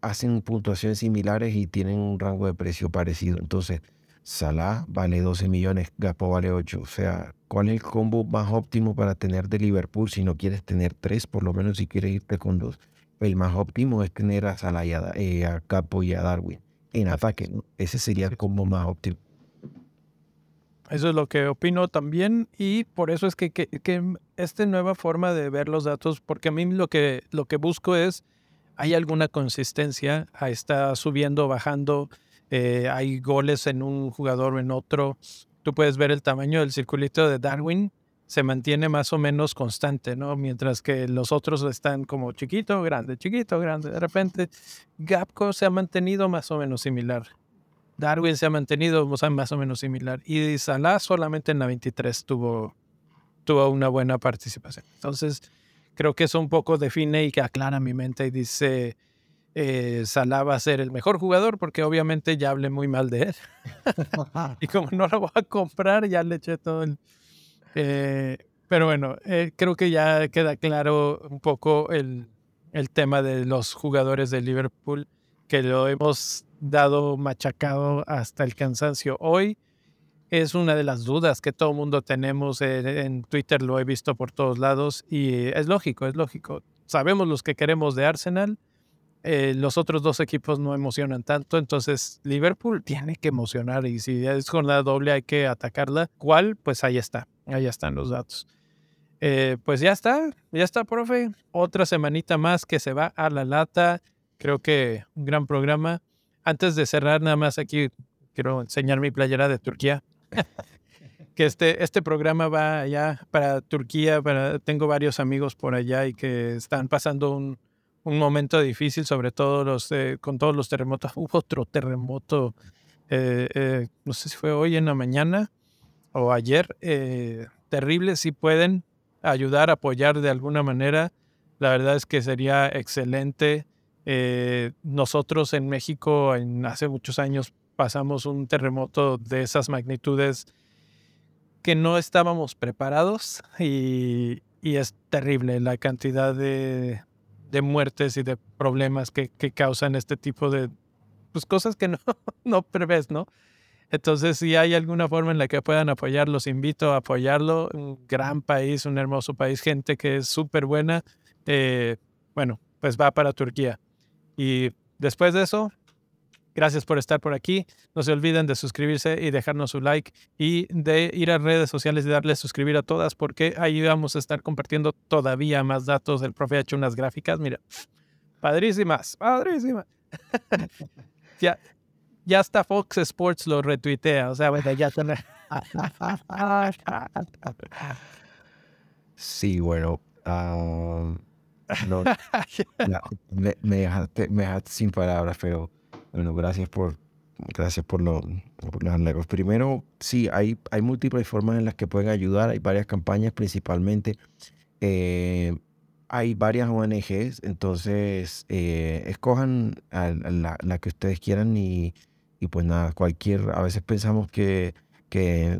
hacen puntuaciones similares y tienen un rango de precio parecido. Entonces, Salah vale 12 millones, Gapo vale 8. O sea, ¿cuál es el combo más óptimo para tener de Liverpool si no quieres tener tres, por lo menos si quieres irte con dos? El más óptimo es tener a Salah y a, eh, Capo y a Darwin en ataque. Ese sería el combo más óptimo. Eso es lo que opino también y por eso es que, que, esta nueva forma de ver los datos, porque a mí lo que, lo que busco es, hay alguna consistencia, está subiendo, bajando, eh, hay goles en un jugador o en otro. Tú puedes ver el tamaño del circulito de Darwin, se mantiene más o menos constante, ¿no? Mientras que los otros están como chiquito, grande, chiquito, grande. De repente, Gapco se ha mantenido más o menos similar. Darwin se ha mantenido más o menos similar. Y Salah solamente en la 23 tuvo, tuvo una buena participación. Entonces, creo que eso un poco define y que aclara mi mente y dice, eh, Salah va a ser el mejor jugador porque obviamente ya hablé muy mal de él. *laughs* y como no lo voy a comprar, ya le eché todo el... Eh, pero bueno, eh, creo que ya queda claro un poco el, el tema de los jugadores de Liverpool, que lo hemos dado machacado hasta el cansancio. Hoy es una de las dudas que todo el mundo tenemos. En, Twitter lo he visto por todos lados y es lógico, es lógico. Sabemos los que queremos de Arsenal. Eh, los otros dos equipos no emocionan tanto, entonces Liverpool tiene que emocionar y si es jornada doble hay que atacarla. ¿Cuál? Pues ahí está, ahí están los datos. Eh, pues ya está, ya está, profe. Otra semanita más que se va a la lata. Creo que un gran programa. Antes de cerrar, nada más aquí quiero enseñar mi playera de Turquía. *laughs* que este, este programa va allá para Turquía. Para, tengo varios amigos por allá y que están pasando un, un momento difícil, sobre todo los, eh, con todos los terremotos. Hubo otro terremoto, eh, eh, no sé si fue hoy en la mañana o ayer. terrible, si pueden ayudar, apoyar de alguna manera. La verdad es que sería excelente. Eh, nosotros en México en, hace muchos años pasamos un terremoto de esas magnitudes que no estábamos preparados y, es terrible la cantidad de, muertes y de problemas que, causan este tipo de pues, cosas que no, *laughs* no prevés, ¿no? Entonces, si hay alguna forma en la que puedan apoyar, los invito a apoyarlo. Un gran país, un hermoso país, gente que es súper buena. Eh, bueno, pues va para Turquía. Y después de eso, gracias por estar por aquí. No se olviden de suscribirse y dejarnos su like y de ir a redes sociales y darle a suscribir a todas porque ahí vamos a estar compartiendo todavía más datos. El profe ha hecho unas gráficas, mira, padrísimas, padrísimas. *laughs* ya, ya hasta Fox Sports lo retuitea, o sea, bueno, ya tener... *laughs* sí, bueno. Ah, no, *laughs* me, me, dejaste, me dejaste sin palabras, pero bueno, gracias por, gracias por, lo, por los halagos. Primero, sí, hay, hay múltiples formas en las que pueden ayudar, hay varias campañas principalmente. Eh, hay varias ONGs, entonces eh, escojan la, la, que ustedes quieran y, y, pues nada, cualquier, a veces pensamos que, que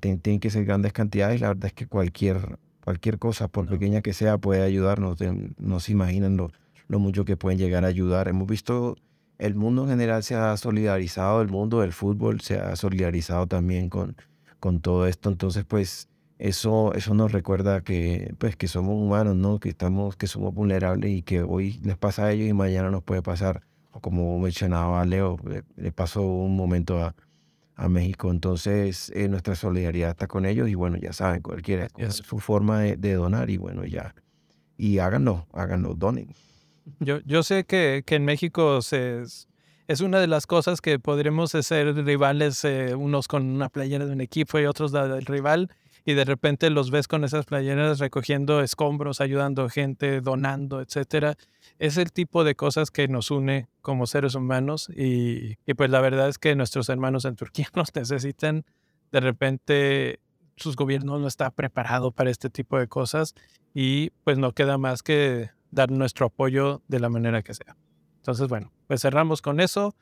tienen que ser grandes cantidades, la verdad es que cualquier, cualquier cosa, por pequeña que sea, puede ayudarnos, no se imaginan lo, lo mucho que pueden llegar a ayudar. Hemos visto el mundo en general se ha solidarizado, el mundo del fútbol se ha solidarizado también con, con todo esto. Entonces, pues eso, eso nos recuerda que, pues, que somos humanos, ¿no? Que, estamos, que somos vulnerables y que hoy les pasa a ellos y mañana nos puede pasar. Como mencionaba Leo, le, pasó un momento a, a México. Entonces, eh, nuestra solidaridad está con ellos y bueno, ya saben, cualquiera es su forma de, de donar y bueno, ya. Y háganlo, háganlo, donen. Yo, yo sé que, que en México se, es una de las cosas que podremos ser rivales, eh, unos con una playera de un equipo y otros del rival, y de repente los ves con esas playeras recogiendo escombros, ayudando gente, donando, etcétera. Es el tipo de cosas que nos une como seres humanos y, y pues la verdad es que nuestros hermanos en Turquía *laughs* nos necesitan. De repente sus gobiernos no están preparados para este tipo de cosas y pues no queda más que dar nuestro apoyo de la manera que sea. Entonces, bueno, pues cerramos con eso,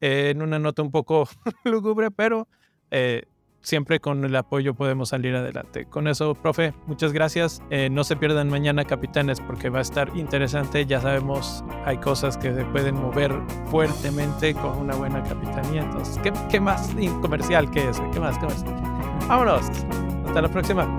eh, en una nota un poco *laughs* lúgubre, pero eh, siempre con el apoyo podemos salir adelante. Con eso, profe, muchas gracias. Eh, no se pierdan mañana, capitanes, porque va a estar interesante. Ya sabemos, hay cosas que se pueden mover fuertemente con una buena capitanía. Entonces, ¿qué, qué más comercial que eso? ¿Qué más? Vámonos. Hasta la próxima.